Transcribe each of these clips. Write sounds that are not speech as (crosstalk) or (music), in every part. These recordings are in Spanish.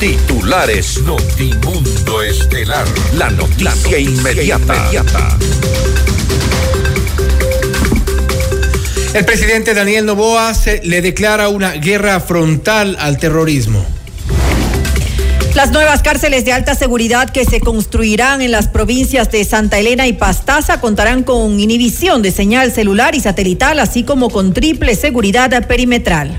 Titulares Notimundo Estelar. La noticia, inmediata. El presidente Daniel Novoa le declara una guerra frontal al terrorismo. Las nuevas cárceles de alta seguridad que se construirán en las provincias de Santa Elena y Pastaza contarán con inhibición de señal celular y satelital, así como con triple seguridad perimetral.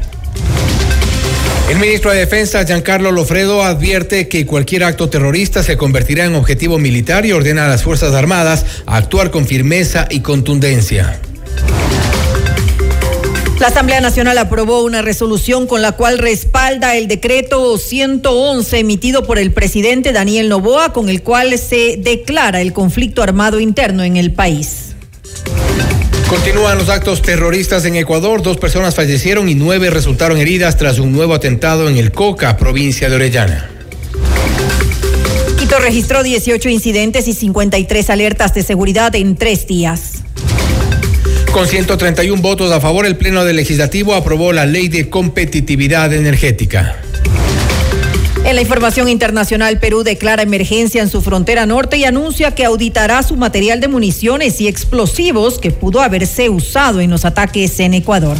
El ministro de Defensa, Giancarlo Lofredo, advierte que cualquier acto terrorista se convertirá en objetivo militar y ordena a las Fuerzas Armadas a actuar con firmeza y contundencia. La Asamblea Nacional aprobó una resolución con la cual respalda el decreto 111 emitido por el presidente Daniel Novoa, con el cual se declara el conflicto armado interno en el país. Continúan los actos terroristas en Ecuador. Dos personas fallecieron y nueve resultaron heridas tras un nuevo atentado en el Coca, provincia de Orellana. Quito registró 18 incidentes y 53 alertas de seguridad en tres días. Con 131 votos a favor, el Pleno del Legislativo aprobó la Ley de Competitividad Energética. En la información internacional, Perú declara emergencia en su frontera norte y anuncia que auditará su material de municiones y explosivos que pudo haberse usado en los ataques en Ecuador.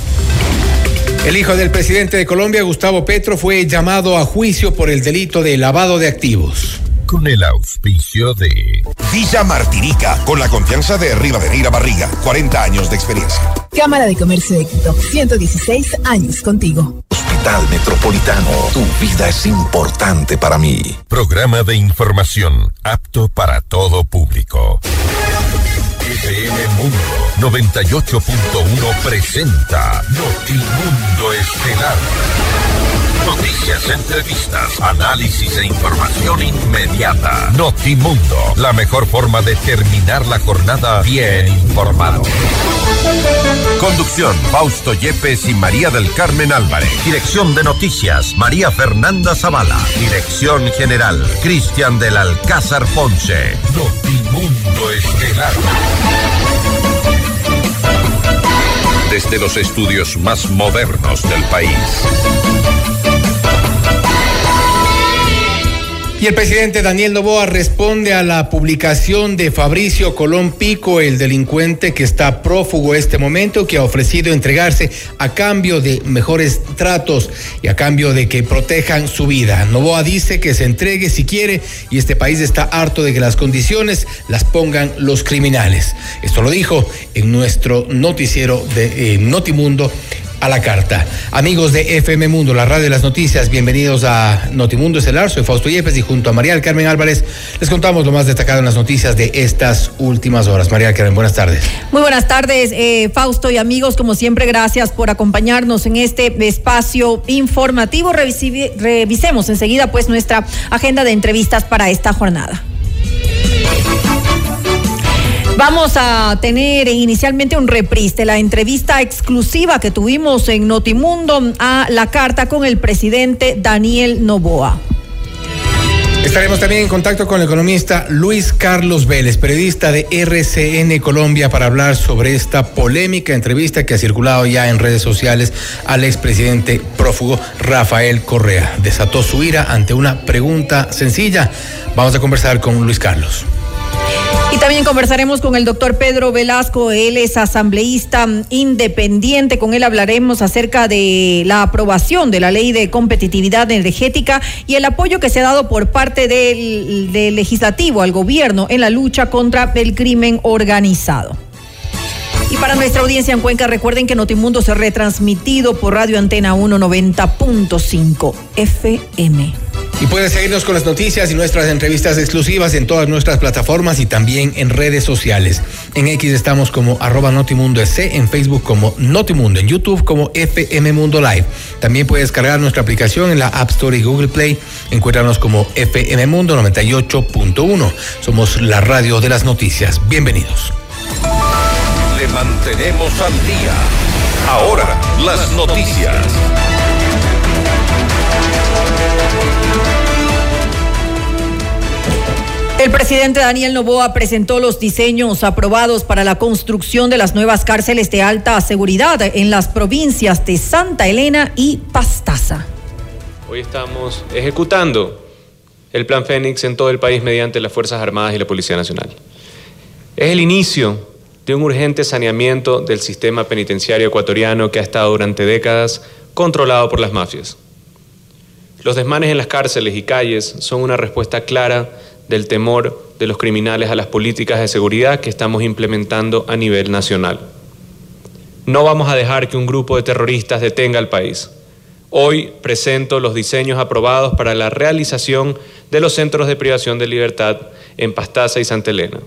El hijo del presidente de Colombia, Gustavo Petro, fue llamado a juicio por el delito de lavado de activos con el auspicio de Villa Martinica, con la confianza de Rivadeneira Barriga, 40 años de experiencia. Cámara de Comercio de Quito, 116 años contigo. Metropolitano, tu vida es importante para mí. Programa de información apto para todo público. FM Mundo 98.1 presenta Notimundo Estelar. Noticias, entrevistas, análisis e información inmediata. Notimundo, la mejor forma de terminar la jornada bien informado. Conducción, Fausto Yepes y María del Carmen Álvarez. Dirección de Noticias, María Fernanda Zavala. Dirección General, Cristian del Alcázar Ponce. Notimundo Estelar. Desde los estudios más modernos del país. Y el presidente Daniel Novoa responde a la publicación de Fabricio Colón Pico, el delincuente que está prófugo este momento, que ha ofrecido entregarse a cambio de mejores tratos y a cambio de que protejan su vida. Novoa dice que se entregue si quiere y este país está harto de que las condiciones las pongan los criminales. Esto lo dijo en nuestro noticiero de eh, Notimundo a la carta. Amigos de FM Mundo, la radio de las noticias, bienvenidos a Notimundo Estelar. Soy Fausto Yepes y junto a María del Carmen Álvarez les contamos lo más destacado en las noticias de estas últimas horas. María del Carmen, buenas tardes. Muy buenas tardes, eh, Fausto y amigos. Como siempre, gracias por acompañarnos en este espacio informativo. revisemos enseguida pues nuestra agenda de entrevistas para esta jornada. Vamos a tener inicialmente un reprise de la entrevista exclusiva que tuvimos en Notimundo a la carta con el presidente Daniel Novoa. Estaremos también en contacto con el economista Luis Carlos Vélez, periodista de RCN Colombia, para hablar sobre esta polémica entrevista que ha circulado ya en redes sociales al expresidente prófugo Rafael Correa. Desató su ira ante una pregunta sencilla. Vamos a conversar con Luis Carlos. Y también conversaremos con el doctor Pedro Velasco, él es asambleísta independiente, con él hablaremos acerca de la aprobación de la ley de competitividad energética y el apoyo que se ha dado por parte del, legislativo al gobierno en la lucha contra el crimen organizado. Y para nuestra audiencia en Cuenca, recuerden que Notimundo se ha retransmitido por Radio Antena 190.5 FM. Y pueden seguirnos con las noticias y nuestras entrevistas exclusivas en todas nuestras plataformas y también en redes sociales. En X estamos como arroba Notimundo en Facebook como Notimundo, en YouTube como FM Mundo Live. También puedes cargar nuestra aplicación en la App Store y Google Play. Encuéntranos como FM Mundo 98.1. Somos la radio de las noticias. Bienvenidos. Le mantenemos al día. Ahora, las noticias. El presidente Daniel Novoa presentó los diseños aprobados para la construcción de las nuevas cárceles de alta seguridad en las provincias de Santa Elena y Pastaza. Hoy estamos ejecutando el Plan Fénix en todo el país mediante las Fuerzas Armadas y la Policía Nacional. Es el inicio de un urgente saneamiento del sistema penitenciario ecuatoriano que ha estado durante décadas controlado por las mafias. Los desmanes en las cárceles y calles son una respuesta clara del temor de los criminales a las políticas de seguridad que estamos implementando a nivel nacional. No vamos a dejar que un grupo de terroristas detenga al país. Hoy presento los diseños aprobados para la realización de los centros de privación de libertad en Pastaza y Santa Elena.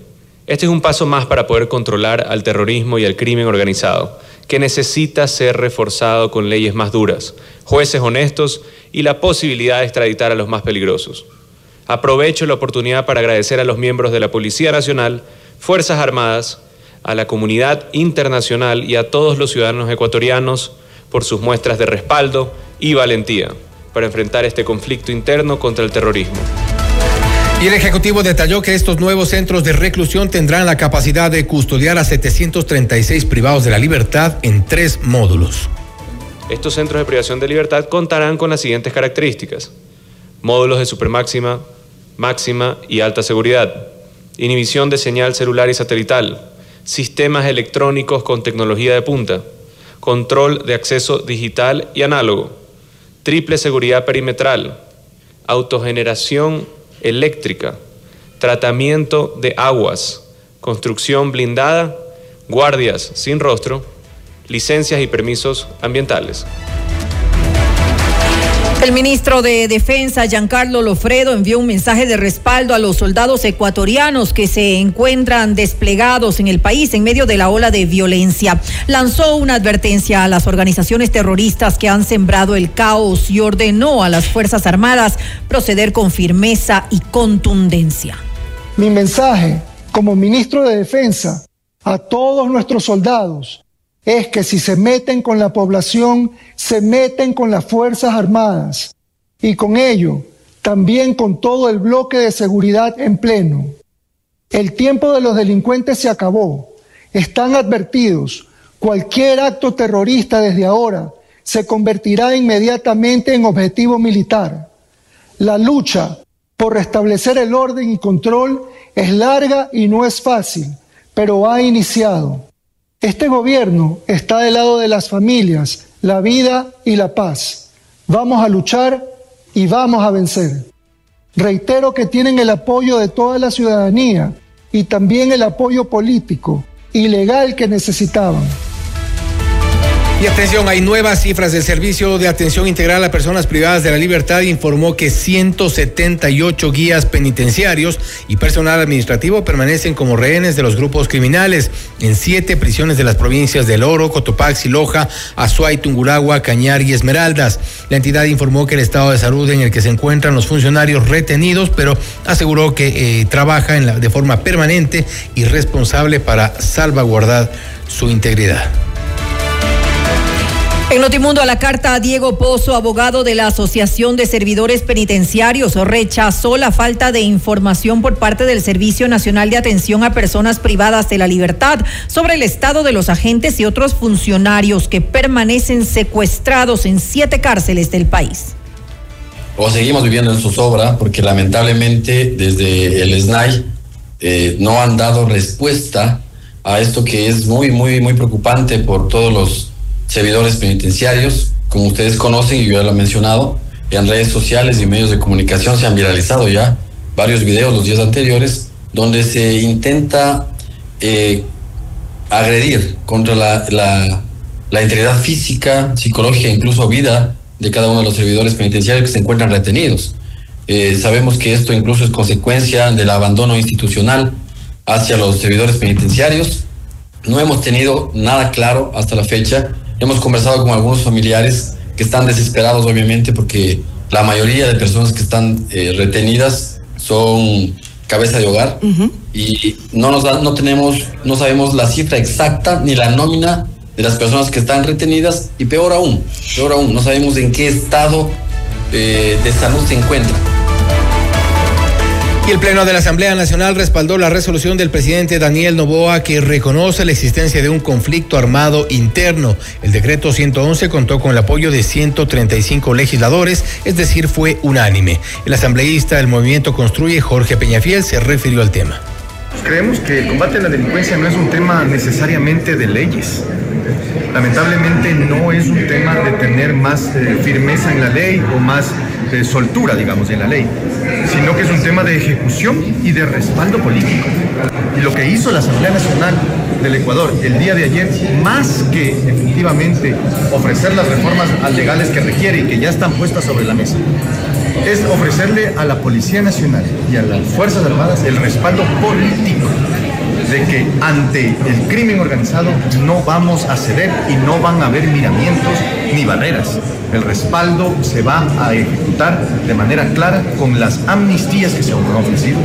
Este es un paso más para poder controlar al terrorismo y al crimen organizado, que necesita ser reforzado con leyes más duras, jueces honestos y la posibilidad de extraditar a los más peligrosos. Aprovecho la oportunidad para agradecer a los miembros de la Policía Nacional, Fuerzas Armadas, a la comunidad internacional y a todos los ciudadanos ecuatorianos por sus muestras de respaldo y valentía para enfrentar este conflicto interno contra el terrorismo. Y el Ejecutivo detalló que estos nuevos centros de reclusión tendrán la capacidad de custodiar a 736 privados de la libertad en tres módulos. Estos centros de privación de libertad contarán con las siguientes características. Módulos de supermáxima, máxima y alta seguridad. Inhibición de señal celular y satelital. Sistemas electrónicos con tecnología de punta. Control de acceso digital y análogo. Triple seguridad perimetral. Autogeneración eléctrica. Tratamiento de aguas. Construcción blindada. Guardias sin rostro licencias y permisos ambientales. El ministro de Defensa, Giancarlo Lofredo, envió un mensaje de respaldo a los soldados ecuatorianos que se encuentran desplegados en el país en medio de la ola de violencia. Lanzó una advertencia a las organizaciones terroristas que han sembrado el caos y ordenó a las Fuerzas Armadas proceder con firmeza y contundencia. Mi mensaje como ministro de Defensa a todos nuestros soldados es que si se meten con la población, se meten con las Fuerzas Armadas y con ello también con todo el bloque de seguridad en pleno. El tiempo de los delincuentes se acabó. Están advertidos. Cualquier acto terrorista desde ahora se convertirá inmediatamente en objetivo militar. La lucha por restablecer el orden y control es larga y no es fácil, pero ha iniciado. Este gobierno está del lado de las familias, la vida y la paz. Vamos a luchar y vamos a vencer. Reitero que tienen el apoyo de toda la ciudadanía y también el apoyo político y legal que necesitaban. Y atención, hay nuevas cifras del Servicio de Atención Integral a Personas Privadas de la Libertad informó que 178 guías penitenciarios y personal administrativo permanecen como rehenes de los grupos criminales en siete prisiones de las provincias del Oro, Cotopaxi, Loja, Azuay, Tunguragua, Cañar y Esmeraldas. La entidad informó que el estado de salud en el que se encuentran los funcionarios retenidos, pero aseguró que eh, trabaja de forma permanente y responsable para salvaguardar su integridad. En Notimundo a la carta, Diego Pozo, abogado de la Asociación de Servidores Penitenciarios, rechazó la falta de información por parte del Servicio Nacional de Atención a Personas Privadas de la Libertad sobre el estado de los agentes y otros funcionarios que permanecen secuestrados en siete cárceles del país. O seguimos viviendo en zozobra porque lamentablemente desde el SNAI eh, no han dado respuesta a esto que es muy, muy, muy preocupante por todos los servidores penitenciarios, como ustedes conocen y yo ya lo he mencionado, en redes sociales y medios de comunicación se han viralizado ya varios videos los días anteriores donde se intenta eh, agredir contra la, la, integridad física, psicológica, incluso vida de cada uno de los servidores penitenciarios que se encuentran retenidos. Eh, sabemos que esto incluso es consecuencia del abandono institucional hacia los servidores penitenciarios. No hemos tenido nada claro hasta la fecha Hemos conversado con algunos familiares que están desesperados, obviamente, porque la mayoría de personas que están eh, retenidas son cabeza de hogar y no nos no tenemos, no sabemos la cifra exacta ni la nómina de las personas que están retenidas y peor aún, peor aún, no sabemos en qué estado eh, de salud se encuentran. Y el Pleno de la Asamblea Nacional respaldó la resolución del presidente Daniel Novoa que reconoce la existencia de un conflicto armado interno. El decreto 111 contó con el apoyo de 135 legisladores, es decir, fue unánime. El asambleísta del movimiento Construye, Jorge Peñafiel, se refirió al tema. Creemos que el combate a la delincuencia no es un tema necesariamente de leyes. Lamentablemente no es un tema de tener más eh, firmeza en la ley o más eh, soltura, digamos, en la ley, sino que es un tema de ejecución y de respaldo político. Y lo que hizo la Asamblea Nacional del Ecuador el día de ayer, más que efectivamente ofrecer las reformas legales que requiere y que ya están puestas sobre la mesa, es ofrecerle a la Policía Nacional y a las Fuerzas Armadas el respaldo político de que ante el crimen organizado no vamos a ceder y no van a haber miramientos ni barreras. El respaldo se va a ejecutar de manera clara con las amnistías que se han ofrecido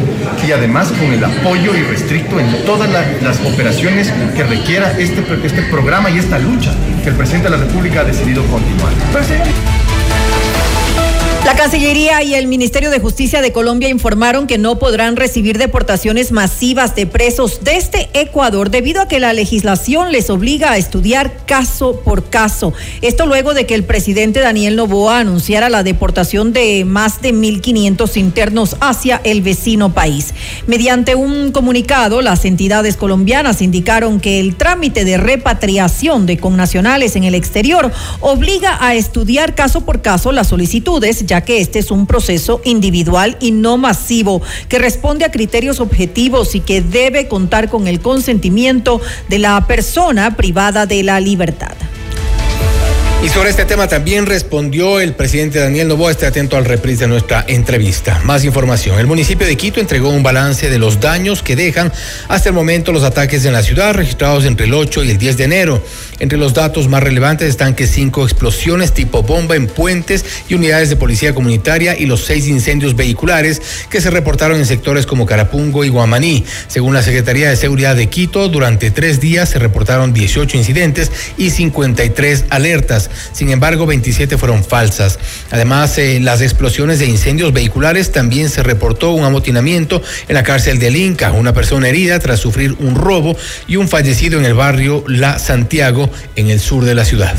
y además con el apoyo irrestricto en todas las operaciones que requiera este, este programa y esta lucha que el presidente de la República ha decidido continuar. La Cancillería y el Ministerio de Justicia de Colombia informaron que no podrán recibir deportaciones masivas de presos desde Ecuador debido a que la legislación les obliga a estudiar caso por caso. Esto luego de que el presidente Daniel Novoa anunciara la deportación de más de 1.500 internos hacia el vecino país. Mediante un comunicado, las entidades colombianas indicaron que el trámite de repatriación de connacionales en el exterior obliga a estudiar caso por caso las solicitudes, ya que este es un proceso individual y no masivo, que responde a criterios objetivos y que debe contar con el consentimiento de la persona privada de la libertad. Y sobre este tema también respondió el presidente Daniel Novoa. Esté atento al reprise de nuestra entrevista. Más información. El municipio de Quito entregó un balance de los daños que dejan hasta el momento los ataques en la ciudad registrados entre el 8 y el 10 de enero. Entre los datos más relevantes están que cinco explosiones tipo bomba en puentes y unidades de policía comunitaria y los seis incendios vehiculares que se reportaron en sectores como Carapungo y Guamaní. Según la Secretaría de Seguridad de Quito, durante tres días se reportaron 18 incidentes y 53 alertas. Sin embargo, 27 fueron falsas. Además, eh, las explosiones de incendios vehiculares también se reportó un amotinamiento en la cárcel del Inca, una persona herida tras sufrir un robo y un fallecido en el barrio La Santiago, en el sur de la ciudad.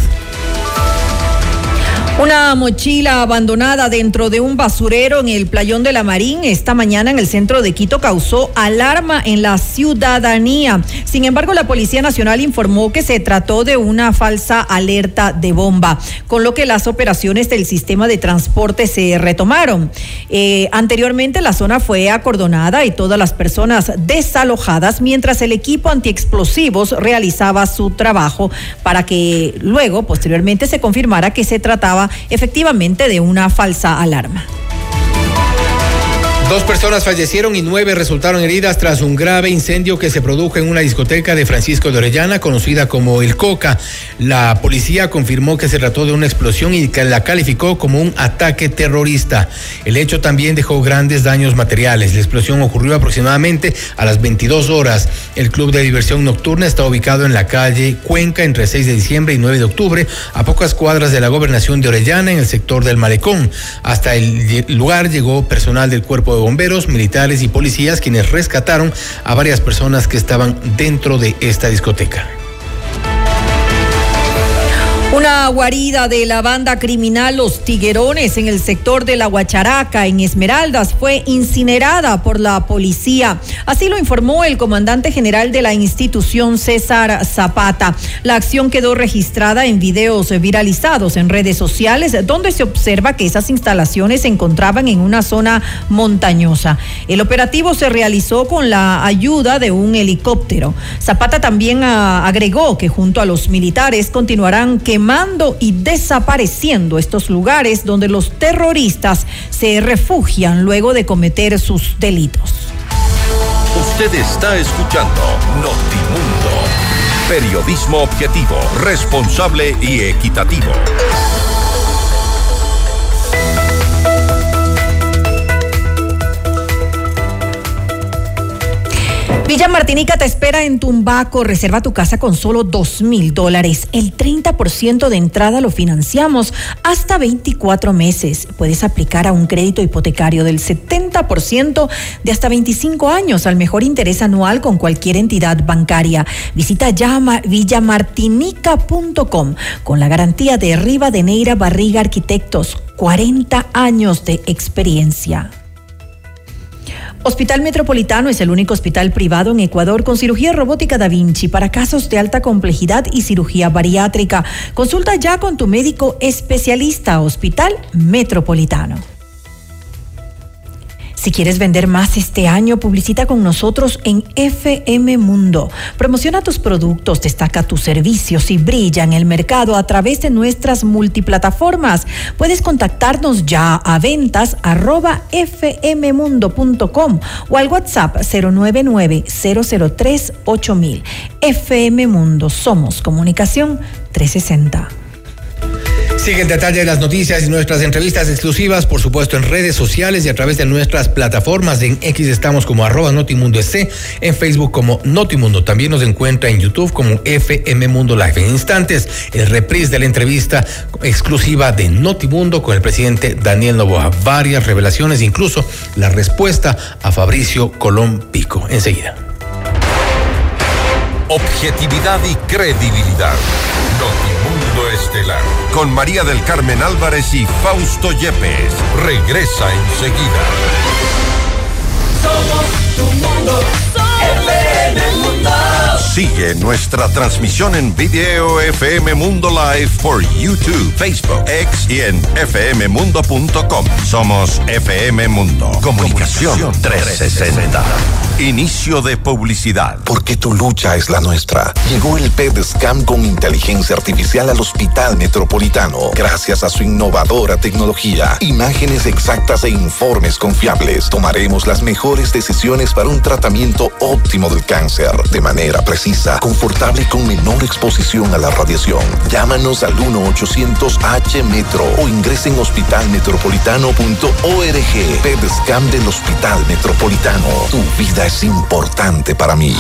Una mochila abandonada dentro de un basurero en el playón de la Marín esta mañana en el centro de Quito causó alarma en la ciudadanía. Sin embargo, la Policía Nacional informó que se trató de una falsa alerta de bomba, con lo que las operaciones del sistema de transporte se retomaron. Eh, anteriormente la zona fue acordonada y todas las personas desalojadas mientras el equipo antiexplosivos realizaba su trabajo para que luego, posteriormente, se confirmara que se trataba efectivamente de una falsa alarma. Dos personas fallecieron y nueve resultaron heridas tras un grave incendio que se produjo en una discoteca de Francisco de Orellana, conocida como El Coca. La policía confirmó que se trató de una explosión y que la calificó como un ataque terrorista. El hecho también dejó grandes daños materiales. La explosión ocurrió aproximadamente a las 22 horas. El club de diversión nocturna está ubicado en la calle Cuenca entre 6 de diciembre y 9 de octubre, a pocas cuadras de la gobernación de Orellana, en el sector del Malecón. Hasta el lugar llegó personal del cuerpo de bomberos, militares y policías quienes rescataron a varias personas que estaban dentro de esta discoteca. Una guarida de la banda criminal Los Tiguerones en el sector de la Huacharaca, en Esmeraldas, fue incinerada por la policía. Así lo informó el comandante general de la institución, César Zapata. La acción quedó registrada en videos viralizados en redes sociales, donde se observa que esas instalaciones se encontraban en una zona montañosa. El operativo se realizó con la ayuda de un helicóptero. Zapata también ah, agregó que junto a los militares continuarán quemando y desapareciendo estos lugares donde los terroristas se refugian luego de cometer sus delitos. Usted está escuchando Notimundo. Periodismo objetivo, responsable y equitativo. Villa Martinica te espera en Tumbaco. Reserva tu casa con solo dos mil dólares. El 30% de entrada lo financiamos hasta 24 meses. Puedes aplicar a un crédito hipotecario del 70% de hasta 25 años al mejor interés anual con cualquier entidad bancaria. Visita ya villamartinica.com con la garantía de Riva de Neira Barriga Arquitectos. 40 años de experiencia. Hospital Metropolitano es el único hospital privado en Ecuador con cirugía robótica Da Vinci para casos de alta complejidad y cirugía bariátrica. Consulta ya con tu médico especialista Hospital Metropolitano. Si quieres vender más este año, publicita con nosotros en FM Mundo. Promociona tus productos, destaca tus servicios y brilla en el mercado a través de nuestras multiplataformas. Puedes contactarnos ya a ventas arroba o al WhatsApp 099 003 8000. FM Mundo, somos comunicación 360. Sigue el detalle de las noticias y nuestras entrevistas exclusivas, por supuesto, en redes sociales y a través de nuestras plataformas. En X estamos como arroba Notimundo SC, en Facebook como Notimundo. También nos encuentra en YouTube como FM Mundo Live. En instantes, el reprise de la entrevista exclusiva de Notimundo con el presidente Daniel Novoa. Varias revelaciones, incluso la respuesta a Fabricio Colón Pico. Enseguida. Objetividad y credibilidad. Notimundo Estelar. Con María del Carmen Álvarez y Fausto Yepes. Regresa enseguida. Somos tu mundo. Mundo. Sigue nuestra transmisión en video FM Mundo Live por YouTube, Facebook, X y en fmmundo.com. Somos FM Mundo. Comunicación 360. Inicio de publicidad. Porque tu lucha es la nuestra. Llegó el PEDSCAM con inteligencia artificial al Hospital Metropolitano. Gracias a su innovadora tecnología, imágenes exactas e informes confiables, tomaremos las mejores decisiones para un tratamiento óptimo del cáncer de manera precisa, confortable y con menor exposición a la radiación. Llámanos al 1-800-H-METRO o ingresen en hospitalmetropolitano.org. PEDSCAM del Hospital Metropolitano. Tu vida es importante para mí.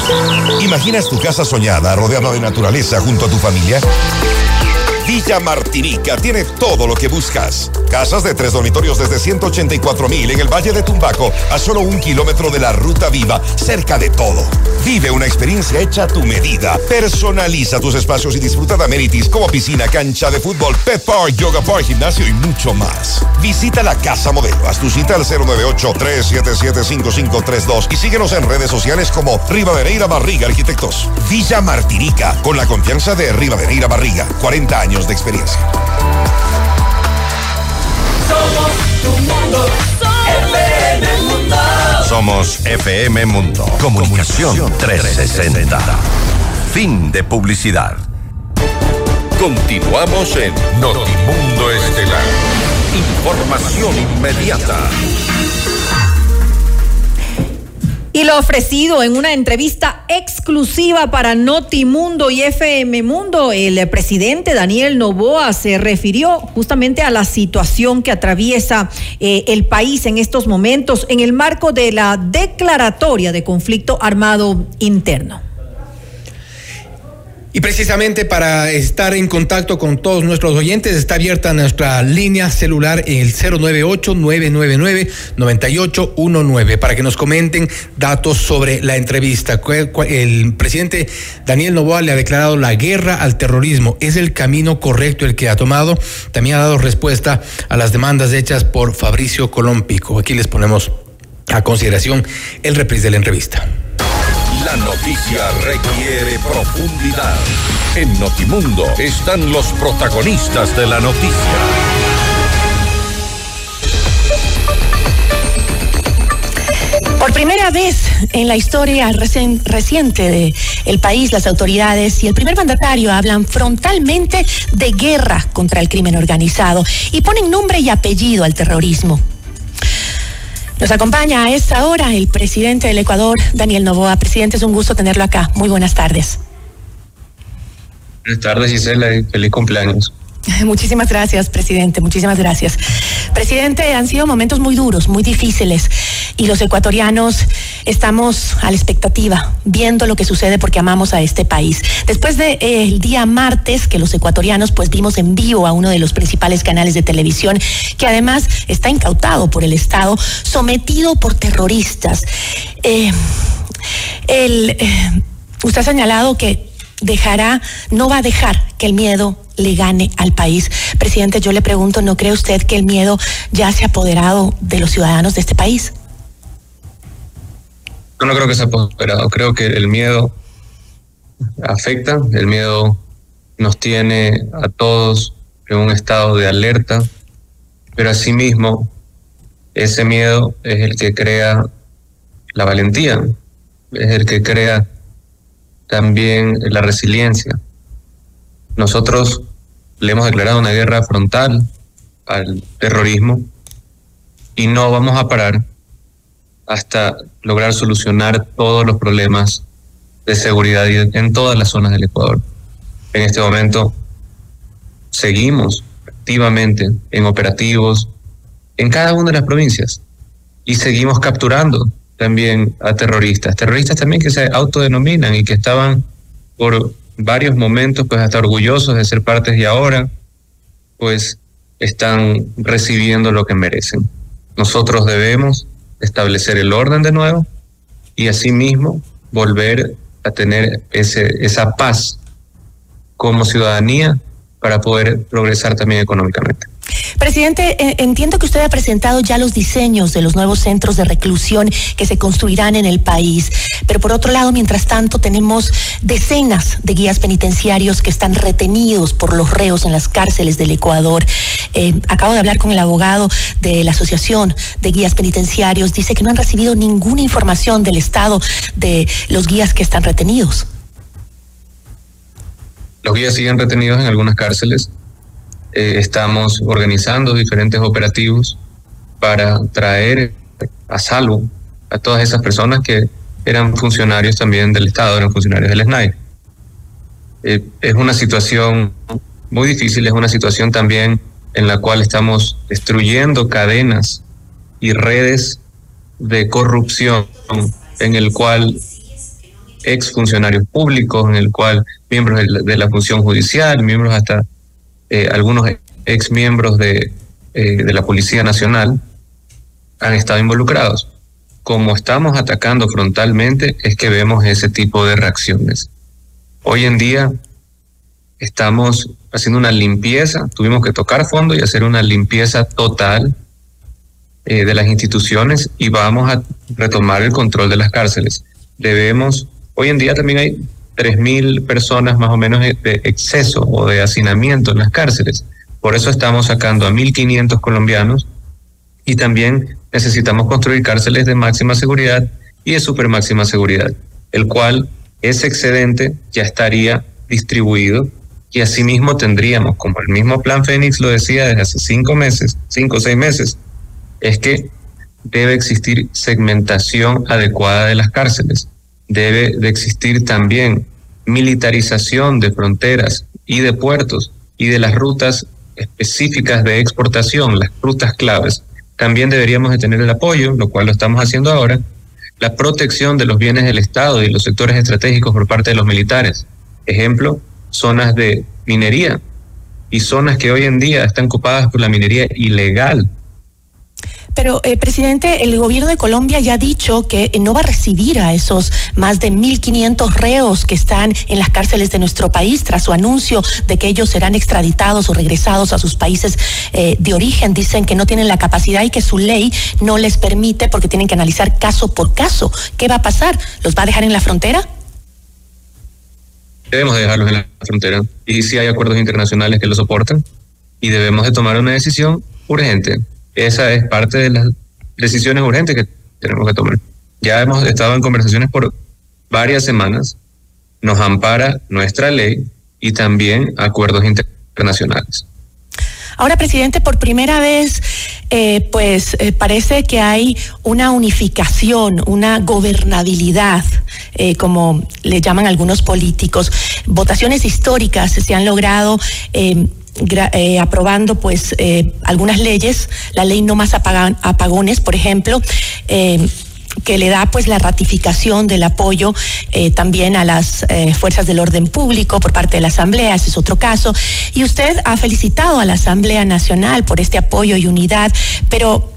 ¿Imaginas tu casa soñada rodeada de naturaleza junto a tu familia? Villa Martinica tiene todo lo que buscas. Casas de tres dormitorios desde 184 mil en el Valle de Tumbaco, a solo un kilómetro de la Ruta Viva, cerca de todo. Vive una experiencia hecha a tu medida. Personaliza tus espacios y disfruta de amenities como piscina, cancha de fútbol, pet park, yoga park, gimnasio y mucho más. Visita la Casa Modelo. Haz tu cita al 098-377-5532 y síguenos en redes sociales como Rivadeneira Barriga Arquitectos. Villa Martinica, con la confianza de Rivadeneira Barriga. 40 años de experiencia. Somos tu mundo. FM Mundo. Somos FM Mundo. Comunicación 360. Fin de publicidad. Continuamos en Notimundo Estelar. Información inmediata. Y lo ofrecido en una entrevista exclusiva para Notimundo y FM Mundo, el presidente Daniel Novoa se refirió justamente a la situación que atraviesa eh, el país en estos momentos en el marco de la declaratoria de conflicto armado interno. Y precisamente para estar en contacto con todos nuestros oyentes está abierta nuestra línea celular el 098-999-9819 para que nos comenten datos sobre la entrevista. El presidente Daniel Novoa le ha declarado la guerra al terrorismo. ¿Es el camino correcto el que ha tomado? También ha dado respuesta a las demandas hechas por Fabricio Colón Pico. Aquí les ponemos a consideración el reprise de la entrevista. La noticia requiere profundidad. En Notimundo están los protagonistas de la noticia. Por primera vez en la historia recien- reciente de el país, las autoridades y el primer mandatario hablan frontalmente de guerra contra el crimen organizado y ponen nombre y apellido al terrorismo. Nos acompaña a esta hora el presidente del Ecuador, Daniel Novoa. Presidente, es un gusto tenerlo acá. Muy buenas tardes. Buenas tardes, Gisela, y feliz cumpleaños. (laughs) Muchísimas gracias, presidente. Muchísimas gracias. Presidente, han sido momentos muy duros, muy difíciles. Y los ecuatorianos estamos a la expectativa, viendo lo que sucede porque amamos a este país. Después del de, día martes que los ecuatorianos pues vimos en vivo a uno de los principales canales de televisión que además está incautado por el Estado, sometido por terroristas. Eh, el, eh, usted ha señalado que dejará, no va a dejar que el miedo le gane al país. Presidente, yo le pregunto, ¿no cree usted que el miedo ya se ha apoderado de los ciudadanos de este país? No creo que se ha apoderado, creo que el miedo afecta, el miedo nos tiene a todos en un estado de alerta, pero asimismo ese miedo es el que crea la valentía, es el que crea también la resiliencia. Nosotros le hemos declarado una guerra frontal al terrorismo y no vamos a parar hasta lograr solucionar todos los problemas de seguridad en todas las zonas del Ecuador. En este momento seguimos activamente en operativos en cada una de las provincias y seguimos capturando también a terroristas, terroristas también que se autodenominan y que estaban por varios momentos pues hasta orgullosos de ser partes y ahora pues están recibiendo lo que merecen. Nosotros debemos establecer el orden de nuevo y asimismo volver a tener ese, esa paz como ciudadanía para poder progresar también económicamente. Presidente, eh, entiendo que usted ha presentado ya los diseños de los nuevos centros de reclusión que se construirán en el país, pero por otro lado, mientras tanto, tenemos decenas de guías penitenciarios que están retenidos por los reos en las cárceles del Ecuador. Eh, acabo de hablar con el abogado de la Asociación de Guías Penitenciarios, dice que no han recibido ninguna información del estado de los guías que están retenidos. Los guías siguen retenidos en algunas cárceles eh, estamos organizando diferentes operativos para traer a salvo a todas esas personas que eran funcionarios también del Estado, eran funcionarios del SNAI. Eh, es una situación muy difícil, es una situación también en la cual estamos destruyendo cadenas y redes de corrupción en el cual ex funcionarios públicos, en el cual miembros de la función judicial, miembros hasta eh, algunos ex miembros de, eh, de la Policía Nacional han estado involucrados. Como estamos atacando frontalmente, es que vemos ese tipo de reacciones. Hoy en día estamos haciendo una limpieza, tuvimos que tocar fondo y hacer una limpieza total eh, de las instituciones y vamos a retomar el control de las cárceles. Debemos, hoy en día también hay 3.000 personas más o menos de exceso o de hacinamiento en las cárceles. Por eso estamos sacando a 1.500 colombianos y también necesitamos construir cárceles de máxima seguridad y de super máxima seguridad, el cual ese excedente ya estaría distribuido y asimismo tendríamos, como el mismo plan Fénix lo decía desde hace cinco meses, cinco o seis meses, es que debe existir segmentación adecuada de las cárceles debe de existir también militarización de fronteras y de puertos y de las rutas específicas de exportación, las rutas claves. También deberíamos de tener el apoyo, lo cual lo estamos haciendo ahora, la protección de los bienes del Estado y los sectores estratégicos por parte de los militares. Ejemplo, zonas de minería y zonas que hoy en día están ocupadas por la minería ilegal pero, eh, presidente, el gobierno de Colombia ya ha dicho que eh, no va a recibir a esos más de 1.500 reos que están en las cárceles de nuestro país tras su anuncio de que ellos serán extraditados o regresados a sus países eh, de origen. Dicen que no tienen la capacidad y que su ley no les permite porque tienen que analizar caso por caso. ¿Qué va a pasar? ¿Los va a dejar en la frontera? Debemos dejarlos en la frontera y si hay acuerdos internacionales que lo soportan y debemos de tomar una decisión urgente esa es parte de las decisiones urgentes que tenemos que tomar. Ya hemos estado en conversaciones por varias semanas, nos ampara nuestra ley y también acuerdos internacionales. Ahora, presidente, por primera vez, eh, pues eh, parece que hay una unificación, una gobernabilidad, eh, como le llaman algunos políticos. Votaciones históricas se han logrado eh, aprobando pues eh, algunas leyes, la ley no más apagones, por ejemplo, eh, que le da pues la ratificación del apoyo también a las fuerzas del orden público por parte de la Asamblea, ese es otro caso. Y usted ha felicitado a la Asamblea Nacional por este apoyo y unidad, pero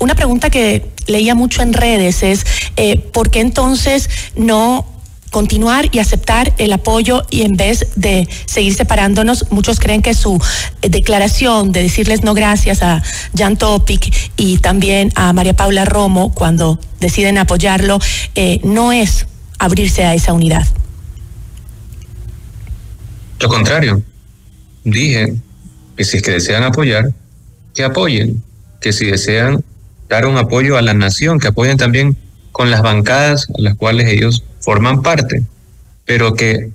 una pregunta que leía mucho en redes es, ¿por qué entonces no continuar y aceptar el apoyo y en vez de seguir separándonos, muchos creen que su eh, declaración de decirles no gracias a Jan Topic y también a María Paula Romo cuando deciden apoyarlo, eh, no es abrirse a esa unidad. Lo contrario, dije que si es que desean apoyar, que apoyen, que si desean dar un apoyo a la nación, que apoyen también con las bancadas a las cuales ellos forman parte, pero que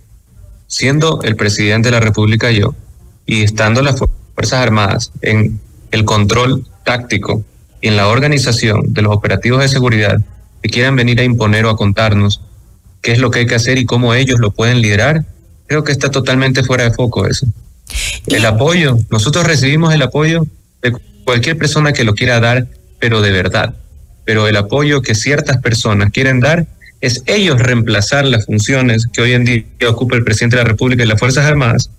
siendo el presidente de la República yo y estando las Fuerzas Armadas en el control táctico y en la organización de los operativos de seguridad que quieran venir a imponer o a contarnos qué es lo que hay que hacer y cómo ellos lo pueden liderar, creo que está totalmente fuera de foco eso. El apoyo, nosotros recibimos el apoyo de cualquier persona que lo quiera dar, pero de verdad. Pero el apoyo que ciertas personas quieren dar es ellos reemplazar las funciones que hoy en día ocupa el presidente de la República y las Fuerzas Armadas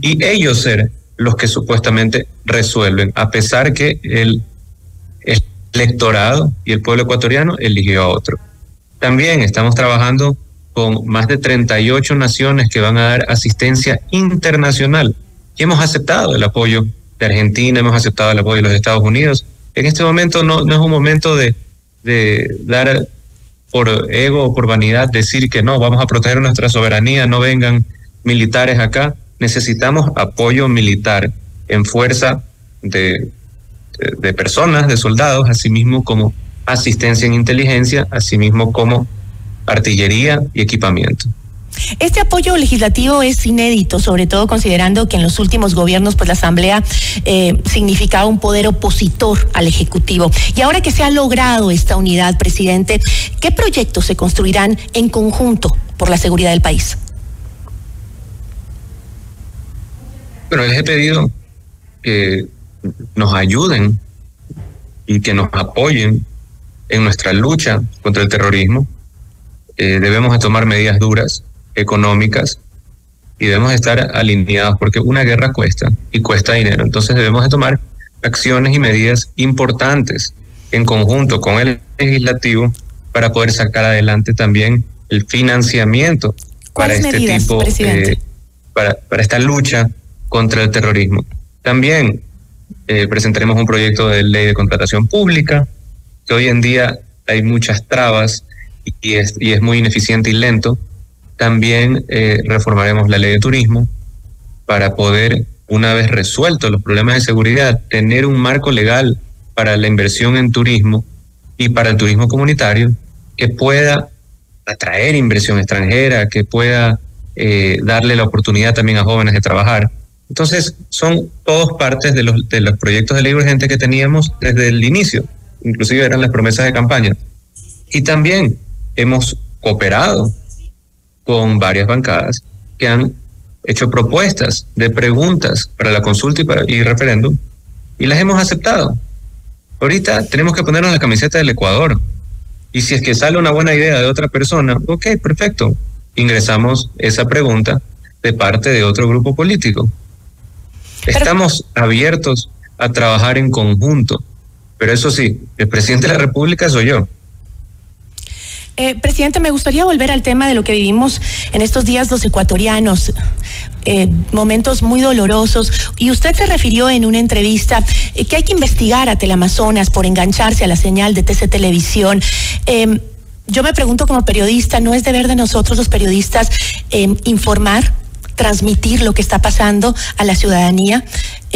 y ellos ser los que supuestamente resuelven, a pesar que el, electorado y el pueblo ecuatoriano eligió a otro. También estamos trabajando con más de 38 naciones que van a dar asistencia internacional y hemos aceptado el apoyo de Argentina, hemos aceptado el apoyo de los Estados Unidos. En este momento no, no es un momento de, de dar por ego o por vanidad decir que no, vamos a proteger nuestra soberanía, no vengan militares acá. Necesitamos apoyo militar en fuerza de, de, personas, de soldados, asimismo como asistencia en inteligencia, asimismo como artillería y equipamiento. Este apoyo legislativo es inédito, sobre todo considerando que en los últimos gobiernos, pues la Asamblea eh, significaba un poder opositor al Ejecutivo. Y ahora que se ha logrado esta unidad, presidente, ¿qué proyectos se construirán en conjunto por la seguridad del país? Bueno, les he pedido que nos ayuden y que nos apoyen en nuestra lucha contra el terrorismo. Eh, debemos tomar medidas duras económicas y debemos estar alineados porque una guerra cuesta y cuesta dinero. Entonces debemos de tomar acciones y medidas importantes en conjunto con el legislativo para poder sacar adelante también el financiamiento para este tipo de para, para esta lucha contra el terrorismo. También eh, presentaremos un proyecto de ley de contratación pública, que hoy en día hay muchas trabas y es, y es muy ineficiente y lento. También eh, reformaremos la ley de turismo para poder, una vez resueltos los problemas de seguridad, tener un marco legal para la inversión en turismo y para el turismo comunitario que pueda atraer inversión extranjera, que pueda eh, darle la oportunidad también a jóvenes de trabajar. Entonces, son todos partes de los, de los proyectos de ley urgente que teníamos desde el inicio, inclusive eran las promesas de campaña. Y también hemos cooperado con varias bancadas que han hecho propuestas de preguntas para la consulta y, para, y referéndum y las hemos aceptado. Ahorita tenemos que ponernos la camiseta del Ecuador. Y si es que sale una buena idea de otra persona, ok, perfecto. Ingresamos esa pregunta de parte de otro grupo político. Estamos abiertos a trabajar en conjunto. Pero eso sí, el presidente de la República soy yo. Eh, presidente, me gustaría volver al tema de lo que vivimos en estos días los ecuatorianos. Eh, momentos muy dolorosos. Y usted se refirió en una entrevista eh, que hay que investigar a Teleamazonas por engancharse a la señal de TC Televisión. Em, yo me pregunto como periodista, ¿no es deber de nosotros los periodistas em, informar, transmitir lo que está pasando a la ciudadanía?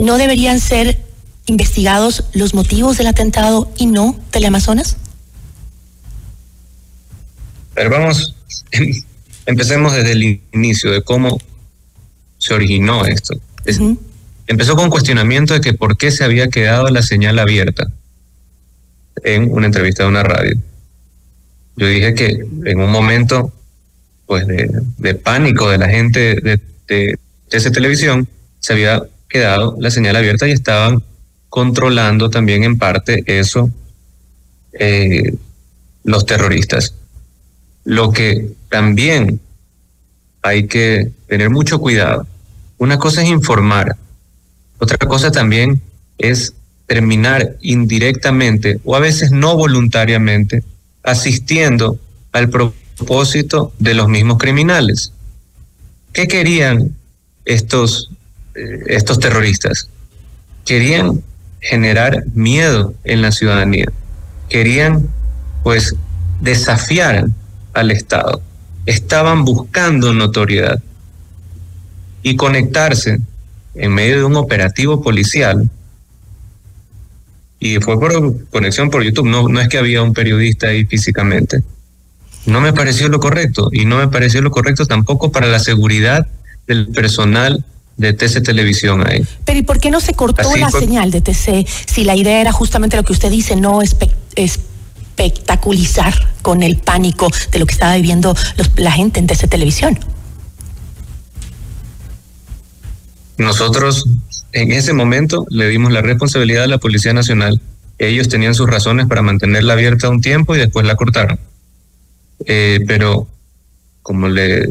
¿No deberían ser investigados los motivos del atentado y no Teleamazonas? Pero vamos, empecemos desde el inicio de cómo se originó esto. Empezó con cuestionamiento de que por qué se había quedado la señal abierta en una entrevista de una radio. Yo dije que en un momento pues de, pánico de la gente de, de, esa televisión se había quedado la señal abierta y estaban controlando también en parte eso eh, los terroristas. Lo que también hay que tener mucho cuidado. Una cosa es informar, otra cosa también es terminar indirectamente o a veces no voluntariamente asistiendo al propósito de los mismos criminales. ¿Qué querían estos, eh, estos terroristas? Querían generar miedo en la ciudadanía. Querían, pues, desafiar al Estado. Estaban buscando notoriedad y conectarse en medio de un operativo policial. Y fue por conexión por YouTube, no, no es que había un periodista ahí físicamente. No me pareció lo correcto y no me pareció lo correcto tampoco para la seguridad del personal de TC Televisión ahí. Pero ¿y por qué no se cortó la señal de TC si la idea era justamente lo que usted dice, no espectaculizar con el pánico de lo que estaba viviendo la gente en TC Televisión? Nosotros en ese momento le dimos la responsabilidad a la Policía Nacional. Ellos tenían sus razones para mantenerla abierta un tiempo y después la cortaron. Eh, pero como le,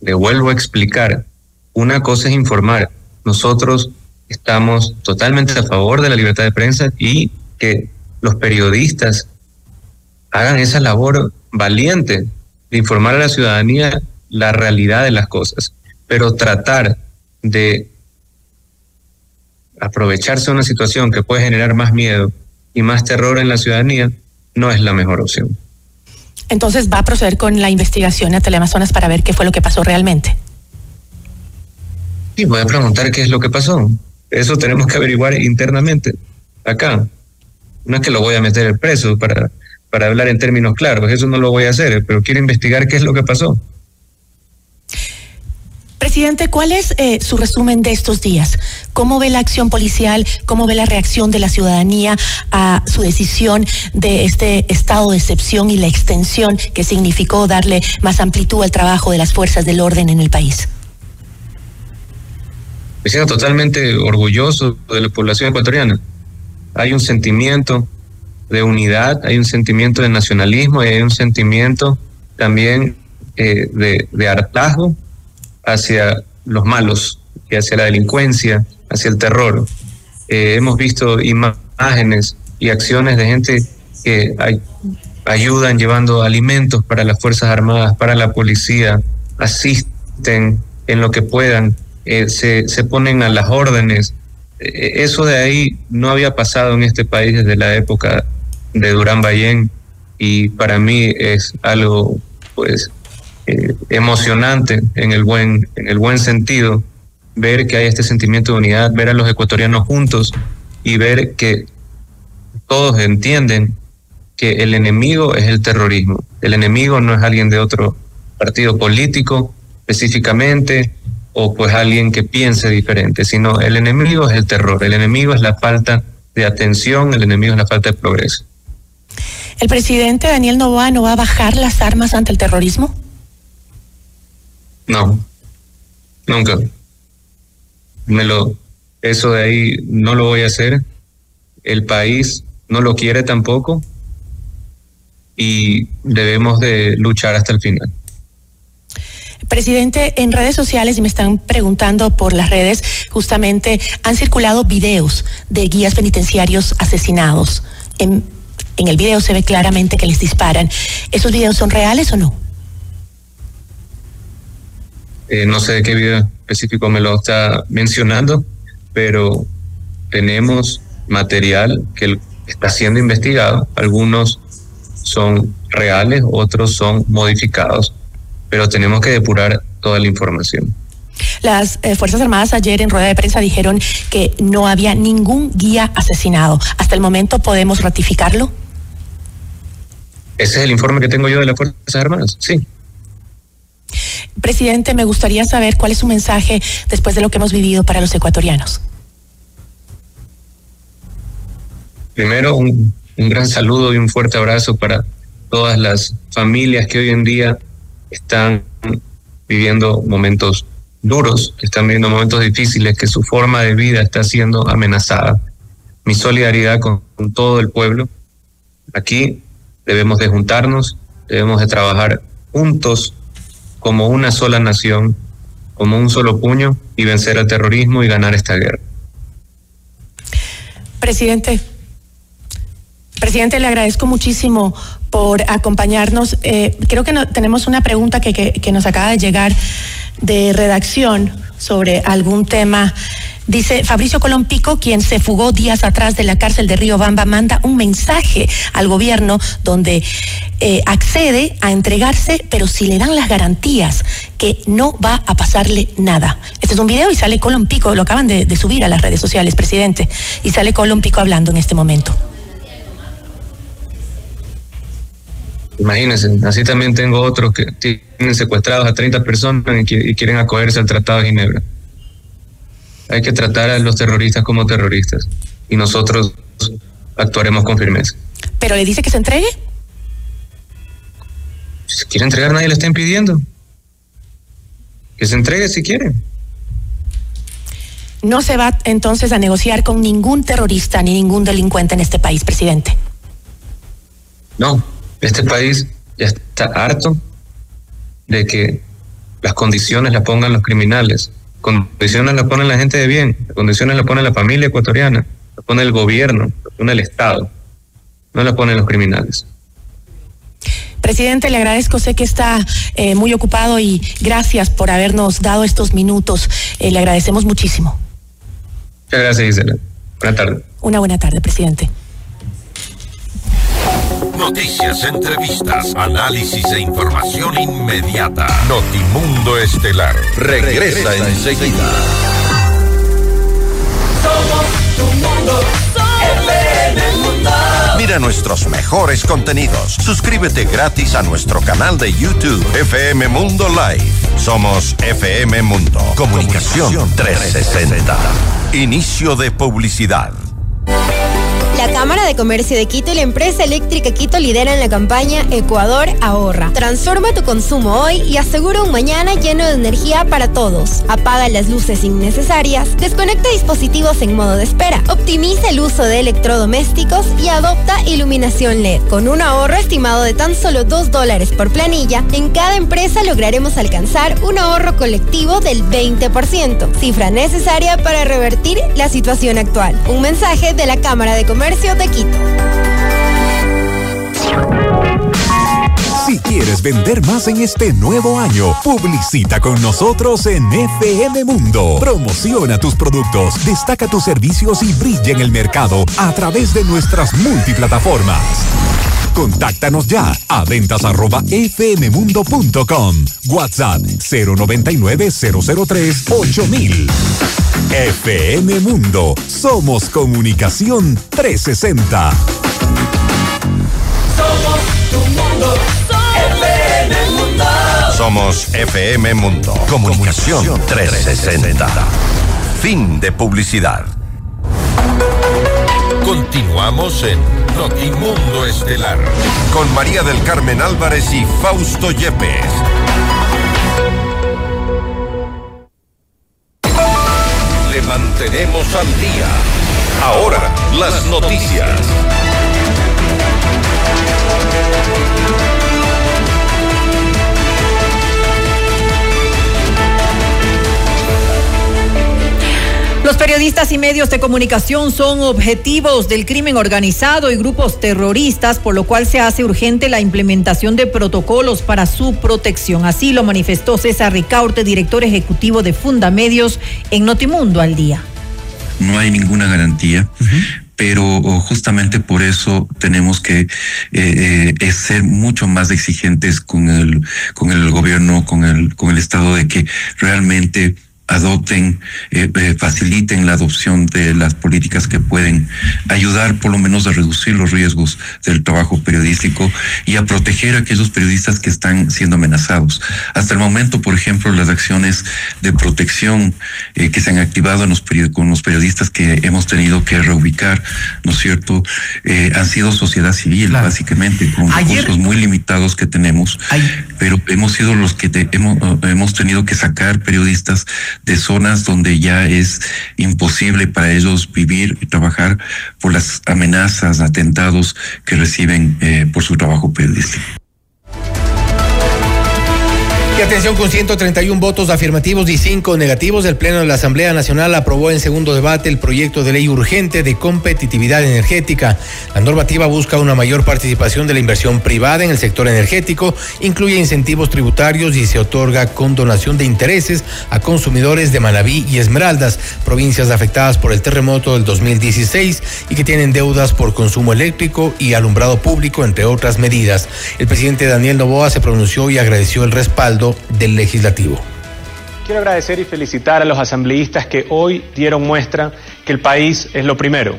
le vuelvo a explicar, una cosa es informar. Nosotros estamos totalmente a favor de la libertad de prensa y que los periodistas hagan esa labor valiente de informar a la ciudadanía la realidad de las cosas, pero tratar de aprovecharse de una situación que puede generar más miedo y más terror en la ciudadanía no es la mejor opción. Entonces va a proceder con la investigación a Teleamazonas para ver qué fue lo que pasó realmente. Sí, voy a preguntar qué es lo que pasó. Eso tenemos que averiguar internamente, acá. No es que lo voy a meter el preso para, para hablar en términos claros, eso no lo voy a hacer, pero quiero investigar qué es lo que pasó. Presidente, ¿cuál es eh, su resumen de estos días? ¿Cómo ve la acción policial? ¿Cómo ve la reacción de la ciudadanía a su decisión de este estado de excepción y la extensión que significó darle más amplitud al trabajo de las fuerzas del orden en el país? Me siento totalmente orgulloso de la población ecuatoriana. Hay un sentimiento de unidad, hay un sentimiento de nacionalismo y hay un sentimiento también eh, de, de hartazgo hacia los malos y hacia la delincuencia, hacia el terror. Eh, hemos visto imágenes y acciones de gente que ayudan llevando alimentos para las Fuerzas Armadas, para la policía, asisten en lo que puedan, eh, se, se, ponen a las órdenes. Eso de ahí no había pasado en este país desde la época de Durán Ballén y para mí es algo pues eh, emocionante en el buen en el buen sentido ver que hay este sentimiento de unidad, ver a los ecuatorianos juntos y ver que todos entienden que el enemigo es el terrorismo. El enemigo no es alguien de otro partido político específicamente o pues alguien que piense diferente, sino el enemigo es el terror, el enemigo es la falta de atención, el enemigo es la falta de progreso. ¿El presidente Daniel Novoa no va a bajar las armas ante el terrorismo? No, nunca. Me lo, eso de ahí no lo voy a hacer. El país no lo quiere tampoco y debemos de luchar hasta el final. Presidente, en redes sociales, y me están preguntando por las redes, justamente han circulado videos de guías penitenciarios asesinados. En, en el video se ve claramente que les disparan. ¿Esos videos son reales o no? Eh, no sé de qué video específico me lo está mencionando, pero tenemos material que está siendo investigado. Algunos son reales, otros son modificados, pero tenemos que depurar toda la información. Las eh, Fuerzas Armadas ayer en rueda de prensa dijeron que no había ningún guía asesinado. ¿Hasta el momento podemos ratificarlo? Ese es el informe que tengo yo de las Fuerzas Armadas, sí. Presidente, me gustaría saber cuál es su mensaje después de lo que hemos vivido para los ecuatorianos. Primero, un, gran saludo y un fuerte abrazo para todas las familias que hoy en día están viviendo momentos duros, están viviendo momentos difíciles, que su forma de vida está siendo amenazada. Mi solidaridad con, con todo el pueblo. Aquí debemos de juntarnos, debemos de trabajar juntos como una sola nación, como un solo puño y vencer al terrorismo y ganar esta guerra. Presidente, presidente, le agradezco muchísimo por acompañarnos. Eh, creo que tenemos una pregunta que, que nos acaba de llegar de redacción sobre algún tema. Dice Fabricio Colompico, quien se fugó días atrás de la cárcel de Río Bamba, manda un mensaje al gobierno donde eh, accede a entregarse, pero si le dan las garantías que no va a pasarle nada. Este es un video y sale Colompico, lo acaban de, subir a las redes sociales, presidente, y sale Colompico hablando en este momento. Imagínense, así también tengo otros que tienen secuestrados a 30 personas y quieren acogerse al Tratado de Ginebra. Hay que tratar a los terroristas como terroristas y nosotros actuaremos con firmeza. ¿Pero le dice que se entregue? Si quiere entregar, nadie le está impidiendo. Que se entregue si quiere. No se va entonces a negociar con ningún terrorista ni ningún delincuente en este país, presidente. No, este país ya está harto de que las condiciones las pongan los criminales. Condiciones las pone la gente de bien, las condiciones las pone la familia ecuatoriana, las pone el gobierno, las pone el Estado, no las ponen los criminales. Presidente, le agradezco, sé que está eh, muy ocupado y gracias por habernos dado estos minutos. Eh, le agradecemos muchísimo. Muchas gracias, Gisela. Buenas tardes. Una buena tarde, presidente. Noticias, entrevistas, análisis e información inmediata. Notimundo Estelar regresa, regresa enseguida. Somos tu mundo, FM Mundo. Mira nuestros mejores contenidos. Suscríbete gratis a nuestro canal de YouTube FM Mundo Live. Somos FM Mundo. Comunicación 360. Inicio de publicidad. La Cámara de Comercio de Quito y la empresa eléctrica Quito lideran la campaña Ecuador Ahorra. Transforma tu consumo hoy y asegura un mañana lleno de energía para todos. Apaga las luces innecesarias, desconecta dispositivos en modo de espera, optimiza el uso de electrodomésticos y adopta iluminación LED. Con un ahorro estimado de tan solo 2 dólares por planilla, en cada empresa lograremos alcanzar un ahorro colectivo del 20%, cifra necesaria para revertir la situación actual. Un mensaje de la Cámara de Comercio Si quieres vender más en este nuevo año, publicita con nosotros en FM Mundo. Promociona tus productos, destaca tus servicios y brilla en el mercado a través de nuestras multiplataformas. Contáctanos ya a ventas arroba fmmundo.com. WhatsApp 099 003 8000. FM Mundo. Somos comunicación 360. Somos tu mundo, FM Mundo. Somos FM Mundo. Comunicación 360. Fin de publicidad. Continuamos en Notimundo Estelar con María del Carmen Álvarez y Fausto Yepes. Le mantenemos al día. Ahora, las noticias. Los periodistas y medios de comunicación son objetivos del crimen organizado y grupos terroristas, por lo cual se hace urgente la implementación de protocolos para su protección. Así lo manifestó César Ricaurte, director ejecutivo de Fundamedios en Notimundo al día. No hay ninguna garantía, pero oh, justamente por eso tenemos que eh, eh, ser mucho más exigentes con el con el gobierno, con el con el estado de que realmente adopten, eh, eh, faciliten la adopción de las políticas que pueden ayudar por lo menos a reducir los riesgos del trabajo periodístico y a proteger a aquellos periodistas que están siendo amenazados. Hasta el momento, por ejemplo, las acciones de protección eh, que se han activado en los con los periodistas que hemos tenido que reubicar, ¿no es cierto?, han sido sociedad civil, básicamente, con recursos muy limitados que tenemos, pero hemos sido los que hemos, hemos tenido que sacar periodistas de zonas donde ya es imposible para ellos vivir y trabajar por las amenazas, atentados que reciben eh, por su trabajo periodístico. Y atención con 131 votos afirmativos y 5 negativos, el Pleno de la Asamblea Nacional aprobó en segundo debate el proyecto de ley urgente de competitividad energética. La normativa busca una mayor participación de la inversión privada en el sector energético, incluye incentivos tributarios y se otorga condonación de intereses a consumidores de Manabí y Esmeraldas, provincias afectadas por el terremoto del 2016 y que tienen deudas por consumo eléctrico y alumbrado público, entre otras medidas. El presidente Daniel Novoa se pronunció y agradeció el respaldo del legislativo. Quiero agradecer y felicitar a los asambleístas que hoy dieron muestra que el país es lo primero.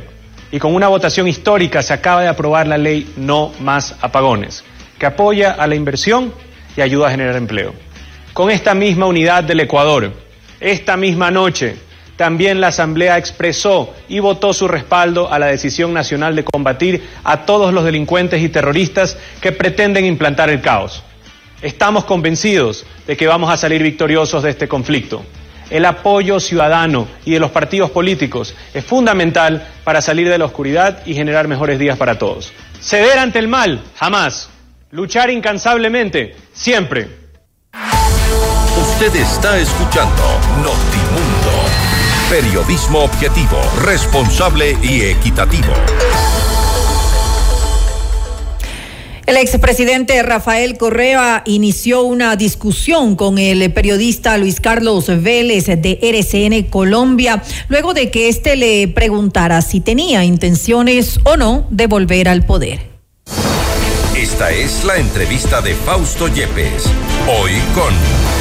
Y con una votación histórica se acaba de aprobar la ley No Más Apagones, que apoya a la inversión y ayuda a generar empleo. Con esta misma unidad del Ecuador, esta misma noche, también la Asamblea expresó y votó su respaldo a la decisión nacional de combatir a todos los delincuentes y terroristas que pretenden implantar el caos. Estamos convencidos de que vamos a salir victoriosos de este conflicto. El apoyo ciudadano y de los partidos políticos es fundamental para salir de la oscuridad y generar mejores días para todos. Ceder ante el mal, jamás. Luchar incansablemente, siempre. Usted está escuchando Notimundo. Periodismo objetivo, responsable y equitativo. El expresidente Rafael Correa inició una discusión con el periodista Luis Carlos Vélez de RCN Colombia, luego de que éste le preguntara si tenía intenciones o no de volver al poder. Esta es la entrevista de Fausto Yepes, hoy con...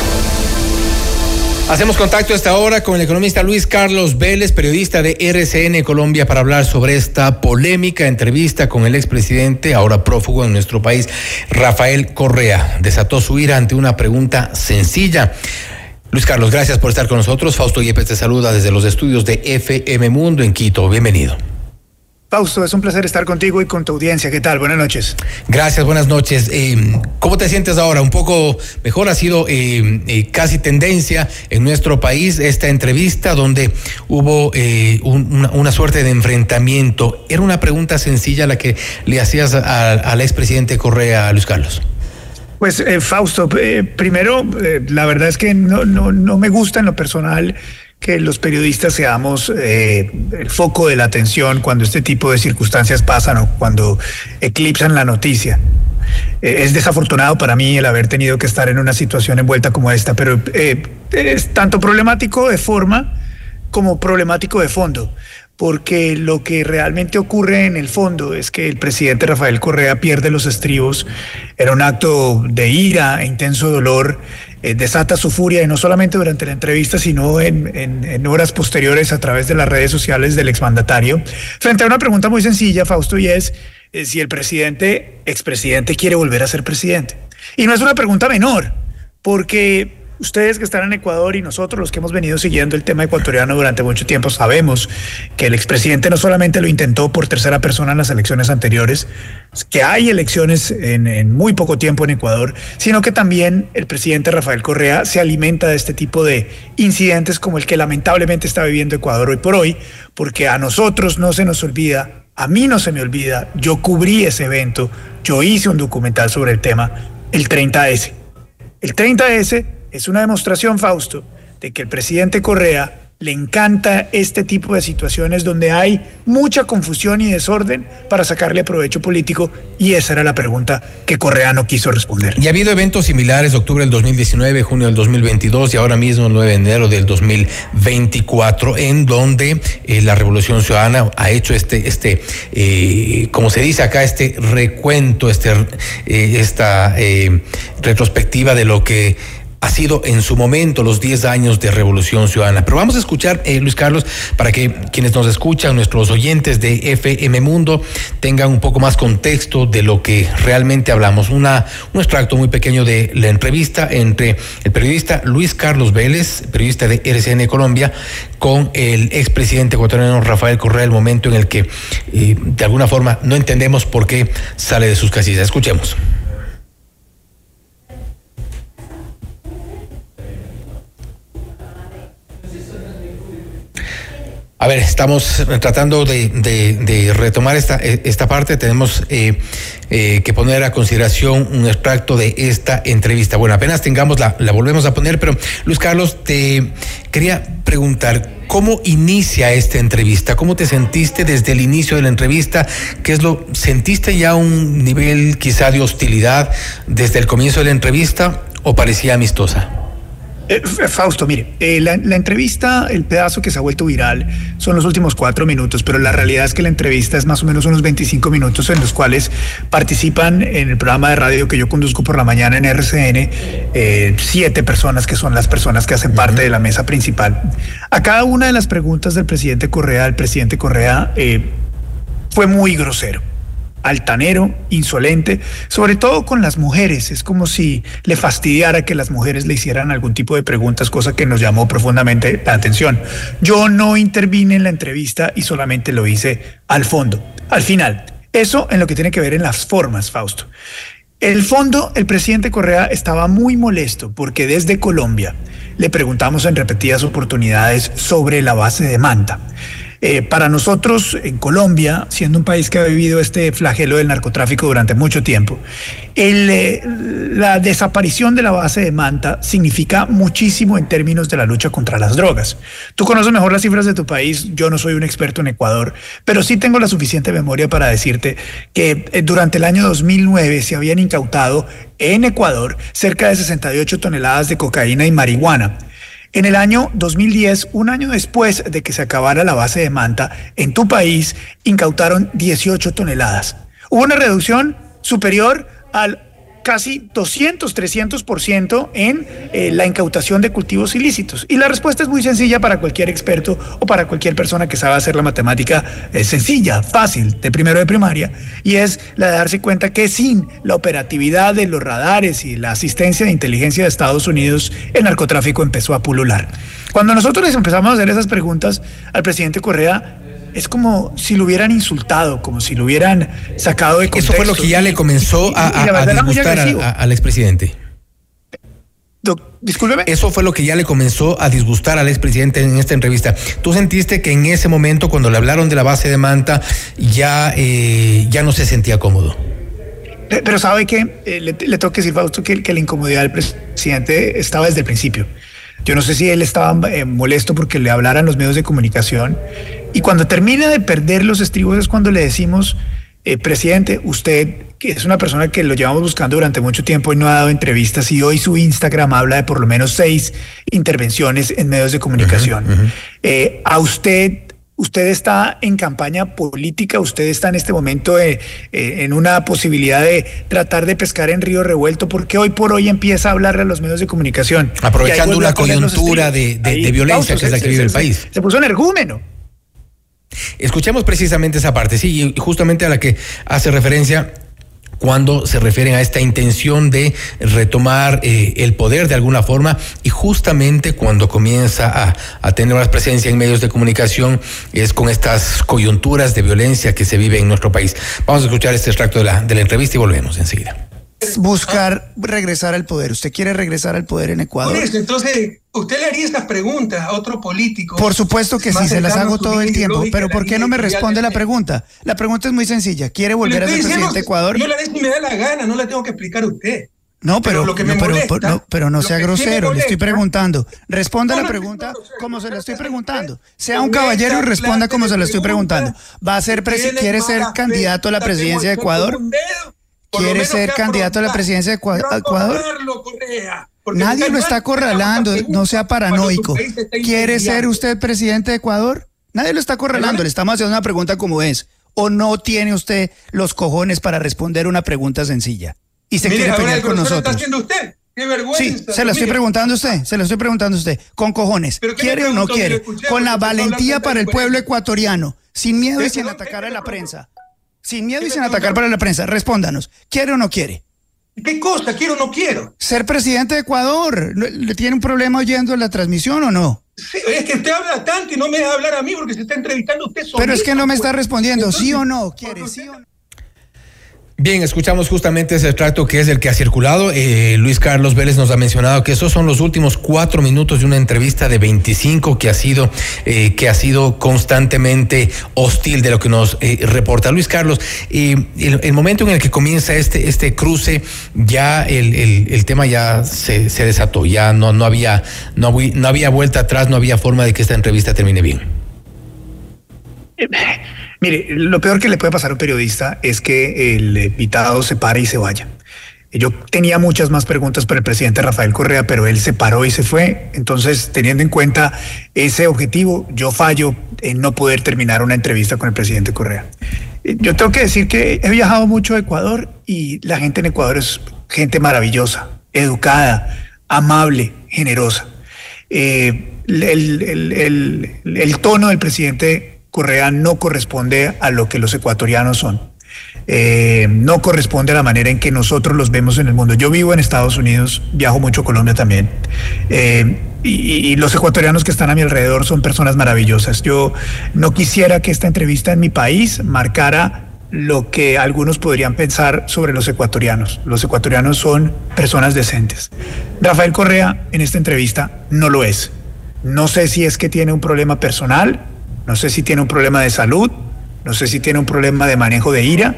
Hacemos contacto a esta hora con el economista Luis Carlos Vélez, periodista de RCN Colombia, para hablar sobre esta polémica entrevista con el expresidente, ahora prófugo en nuestro país, Rafael Correa. Desató su ira ante una pregunta sencilla. Luis Carlos, gracias por estar con nosotros. Fausto Yepes te saluda desde los estudios de FM Mundo en Quito. Bienvenido. Fausto, es un placer estar contigo y con tu audiencia. ¿Qué tal? Buenas noches. Gracias, buenas noches. Eh, ¿Cómo te sientes ahora? ¿Un poco mejor? Ha sido eh, eh, casi tendencia en nuestro país esta entrevista donde hubo una, suerte de enfrentamiento. Era una pregunta sencilla la que le hacías al expresidente Correa, Luis Carlos. Pues Fausto, primero, la verdad es que no, no, no me gusta en lo personal que los periodistas seamos eh, el foco de la atención cuando este tipo de circunstancias pasan o cuando eclipsan la noticia. Eh, es desafortunado para mí el haber tenido que estar en una situación envuelta como esta, pero eh, es tanto problemático de forma como problemático de fondo porque lo que realmente ocurre en el fondo es que el presidente Rafael Correa pierde los estribos, era un acto de ira e intenso dolor, eh, desata su furia y no solamente durante la entrevista, sino en, horas posteriores a través de las redes sociales del exmandatario, frente a una pregunta muy sencilla, Fausto, y es eh, si el presidente, expresidente, quiere volver a ser presidente. Y no es una pregunta menor, porque Ustedes que están en Ecuador y nosotros los que hemos venido siguiendo el tema ecuatoriano durante mucho tiempo sabemos que el expresidente no solamente lo intentó por tercera persona en las elecciones anteriores, que hay elecciones en, muy poco tiempo en Ecuador, sino que también el presidente Rafael Correa se alimenta de este tipo de incidentes como el que lamentablemente está viviendo Ecuador hoy por hoy, porque a nosotros no se nos olvida, a mí no se me olvida, yo cubrí ese evento, yo hice un documental sobre el tema, el 30S. El 30S es una demostración, Fausto, de que el presidente Correa le encanta este tipo de situaciones donde hay mucha confusión y desorden para sacarle provecho político y esa era la pregunta que Correa no quiso responder. Y ha habido eventos similares, octubre del 2019, junio del 2022 y ahora mismo el 9 de enero del 2024, en donde eh, la Revolución Ciudadana ha hecho este, este eh, como se dice acá, este recuento, este, eh, esta retrospectiva de lo que ha sido en su momento los 10 años de Revolución Ciudadana. Pero vamos a escuchar, eh, Luis Carlos, para que quienes nos escuchan, nuestros oyentes de FM Mundo, tengan un poco más contexto de lo que realmente hablamos. Una, un extracto muy pequeño de la entrevista entre el periodista Luis Carlos Vélez, periodista de RCN Colombia, con el expresidente ecuatoriano Rafael Correa, el momento en el que eh, de alguna forma no entendemos por qué sale de sus casillas. Escuchemos. A ver, estamos tratando de, retomar esta, esta parte. Tenemos eh, eh, que poner a consideración un extracto de esta entrevista. Bueno, apenas tengamos la, la volvemos a poner, pero Luis Carlos, te quería preguntar, ¿cómo inicia esta entrevista? ¿Cómo te sentiste desde el inicio de la entrevista? ¿Qué es lo, sentiste ya un nivel quizá de hostilidad desde el comienzo de la entrevista o parecía amistosa? Eh, Fausto, mire, eh, la, entrevista, el pedazo que se ha vuelto viral son los últimos cuatro minutos, pero la realidad es que la entrevista es más o menos unos 25 minutos en los cuales participan en el programa de radio que yo conduzco por la mañana en RCN eh, siete personas que son las personas que hacen parte de la mesa principal. A cada una de las preguntas del presidente Correa, el presidente Correa fue muy grosero altanero, insolente, sobre todo con las mujeres. Es como si le fastidiara que las mujeres le hicieran algún tipo de preguntas, cosa que nos llamó profundamente la atención. Yo no intervine en la entrevista y solamente lo hice al fondo, al final. Eso en lo que tiene que ver en las formas, Fausto. El fondo, el presidente Correa estaba muy molesto porque desde Colombia le preguntamos en repetidas oportunidades sobre la base de Manta. Eh, para nosotros en Colombia, siendo un país que ha vivido este flagelo del narcotráfico durante mucho tiempo, eh, la desaparición de la base de Manta significa muchísimo en términos de la lucha contra las drogas. Tú conoces mejor las cifras de tu país, yo no soy un experto en Ecuador, pero sí tengo la suficiente memoria para decirte que eh, durante el año 2009 se habían incautado en Ecuador cerca de 68 toneladas de cocaína y marihuana. En el año 2010, un año después de que se acabara la base de Manta, en tu país incautaron 18 toneladas. Hubo una reducción superior al casi 200, 300% en eh, la incautación de cultivos ilícitos. Y la respuesta es muy sencilla para cualquier experto o para cualquier persona que sabe hacer la matemática es sencilla, fácil, de primero de primaria, y es la de darse cuenta que sin la operatividad de los radares y la asistencia de inteligencia de Estados Unidos, el narcotráfico empezó a pulular. Cuando nosotros les empezamos a hacer esas preguntas al presidente Correa, es como si lo hubieran insultado, como si lo hubieran sacado de contexto. Eso fue lo que ya le comenzó a, disgustar al expresidente. Discúlpeme. Eso fue lo que ya le comenzó a disgustar al expresidente en esta entrevista. ¿Tú sentiste que en ese momento, cuando le hablaron de la base de Manta, ya, eh, ya no se sentía cómodo? Pero sabe que eh, le, tengo que decir, Fausto, que, que la incomodidad del presidente estaba desde el principio. Yo no sé si él estaba eh, molesto porque le hablaran los medios de comunicación y cuando termina de perder los estribos es cuando le decimos, eh, presidente, usted que es una persona que lo llevamos buscando durante mucho tiempo y no ha dado entrevistas y hoy su Instagram habla de por lo menos seis intervenciones en medios de comunicación. Eh, a usted Usted está en campaña política, usted está en este momento eh, en una posibilidad de tratar de pescar en río revuelto, porque hoy por hoy empieza a hablarle a los medios de comunicación. Aprovechando una coyuntura de, violencia que es la que vive el país. Se puso energúmeno. Escuchemos precisamente esa parte, sí, y justamente a la que hace referencia cuando se refieren a esta intención de retomar eh, el poder de alguna forma y justamente cuando comienza a, tener más presencia en medios de comunicación es con estas coyunturas de violencia que se vive en nuestro país. Vamos a escuchar este extracto de la, de la entrevista y volvemos enseguida buscar regresar al poder. ¿Usted quiere regresar al poder en Ecuador? entonces, ¿usted le haría estas preguntas a otro político? Por supuesto que sí, se las hago todo el tiempo. Pero ¿por qué no me responde la pregunta? La pregunta es muy sencilla. ¿Quiere volver a ser presidente de Ecuador? Yo la vez ni me da la gana, no la tengo que explicar a usted. No, pero, no, pero, no, sea grosero, le estoy preguntando. Responda la pregunta como se la estoy preguntando. Sea un caballero y responda como se la estoy preguntando. ¿Va a ser quiere ser candidato a la presidencia de Ecuador? ¿Quiere ser candidato a la presidencia de Ecuador? Nadie lo está acorralando, no sea paranoico. ¿Quiere ser usted presidente de Ecuador? Nadie lo está acorralando, le estamos haciendo una pregunta como es. ¿O no tiene usted los cojones para responder una pregunta sencilla? Y se quiere pelear con nosotros. Está haciendo usted. Qué vergüenza. Sí, se lo estoy preguntando a usted, se lo estoy preguntando a usted, con cojones. ¿Quiere o no quiere? Con la valentía para el pueblo ecuatoriano, sin miedo y sin atacar a la prensa. Sin miedo y sin atacar para la prensa. Respóndanos, ¿quiere o no quiere? ¿Qué cosa? ¿Quiero o no quiero? Ser presidente de Ecuador. ¿Le tiene un problema oyendo la transmisión o no? Sí, es que usted habla tanto y no me deja hablar a mí porque se está entrevistando usted solo. Pero es que no me está respondiendo, ¿sí o no? ¿Quiere, sí o no? Bien, escuchamos justamente ese extracto que es el que ha circulado. Eh, Luis Carlos Vélez nos ha mencionado que esos son los últimos cuatro minutos de una entrevista de 25 que ha sido, eh, que ha sido constantemente hostil de lo que nos eh, reporta Luis Carlos. El, el, momento en el que comienza este, este cruce, ya el, el, tema ya se, se, desató, ya no, no, había, no, no había vuelta atrás, no había forma de que esta entrevista termine bien. Mire, lo peor que le puede pasar a un periodista es que el invitado se pare y se vaya. Yo tenía muchas más preguntas para el presidente Rafael Correa, pero él se paró y se fue. Entonces, teniendo en cuenta ese objetivo, yo fallo en no poder terminar una entrevista con el presidente Correa. Yo tengo que decir que he viajado mucho a Ecuador y la gente en Ecuador es gente maravillosa, educada, amable, generosa. Eh, el tono del presidente Correa no corresponde a lo que los ecuatorianos son. Eh, no corresponde a la manera en que nosotros los vemos en el mundo. Yo vivo en Estados Unidos, viajo mucho a Colombia también, eh, y, y, los ecuatorianos que están a mi alrededor son personas maravillosas. Yo no quisiera que esta entrevista en mi país marcara lo que algunos podrían pensar sobre los ecuatorianos. Los ecuatorianos son personas decentes. Rafael Correa en esta entrevista no lo es. No sé si es que tiene un problema personal, no sé si tiene un problema de salud, no sé si tiene un problema de manejo de ira,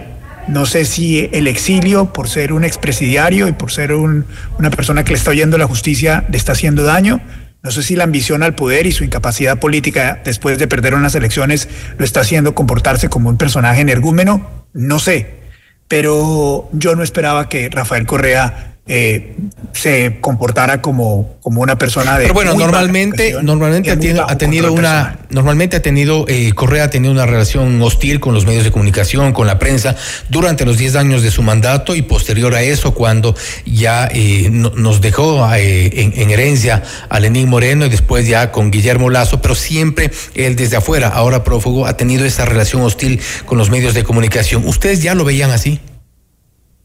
no sé si el exilio por ser un expresidiario y por ser un, una persona que le está oyendo la justicia le está haciendo daño. No sé si la ambición al poder y su incapacidad política después de perder unas elecciones lo está haciendo comportarse como un personaje energúmeno. No sé. Pero yo no esperaba que Rafael Correa eh, se comportara como, como una persona de. Pero bueno, normalmente, normalmente ha tenido, ha tenido una, normalmente ha tenido, eh, Correa ha tenido una relación hostil con los medios de comunicación, con la prensa, durante los 10 años de su mandato y posterior a eso, cuando ya eh, no, nos dejó eh, en, en, herencia a Lenín Moreno y después ya con Guillermo Lazo, pero siempre él desde afuera, ahora prófugo, ha tenido esa relación hostil con los medios de comunicación. ¿Ustedes ya lo veían así?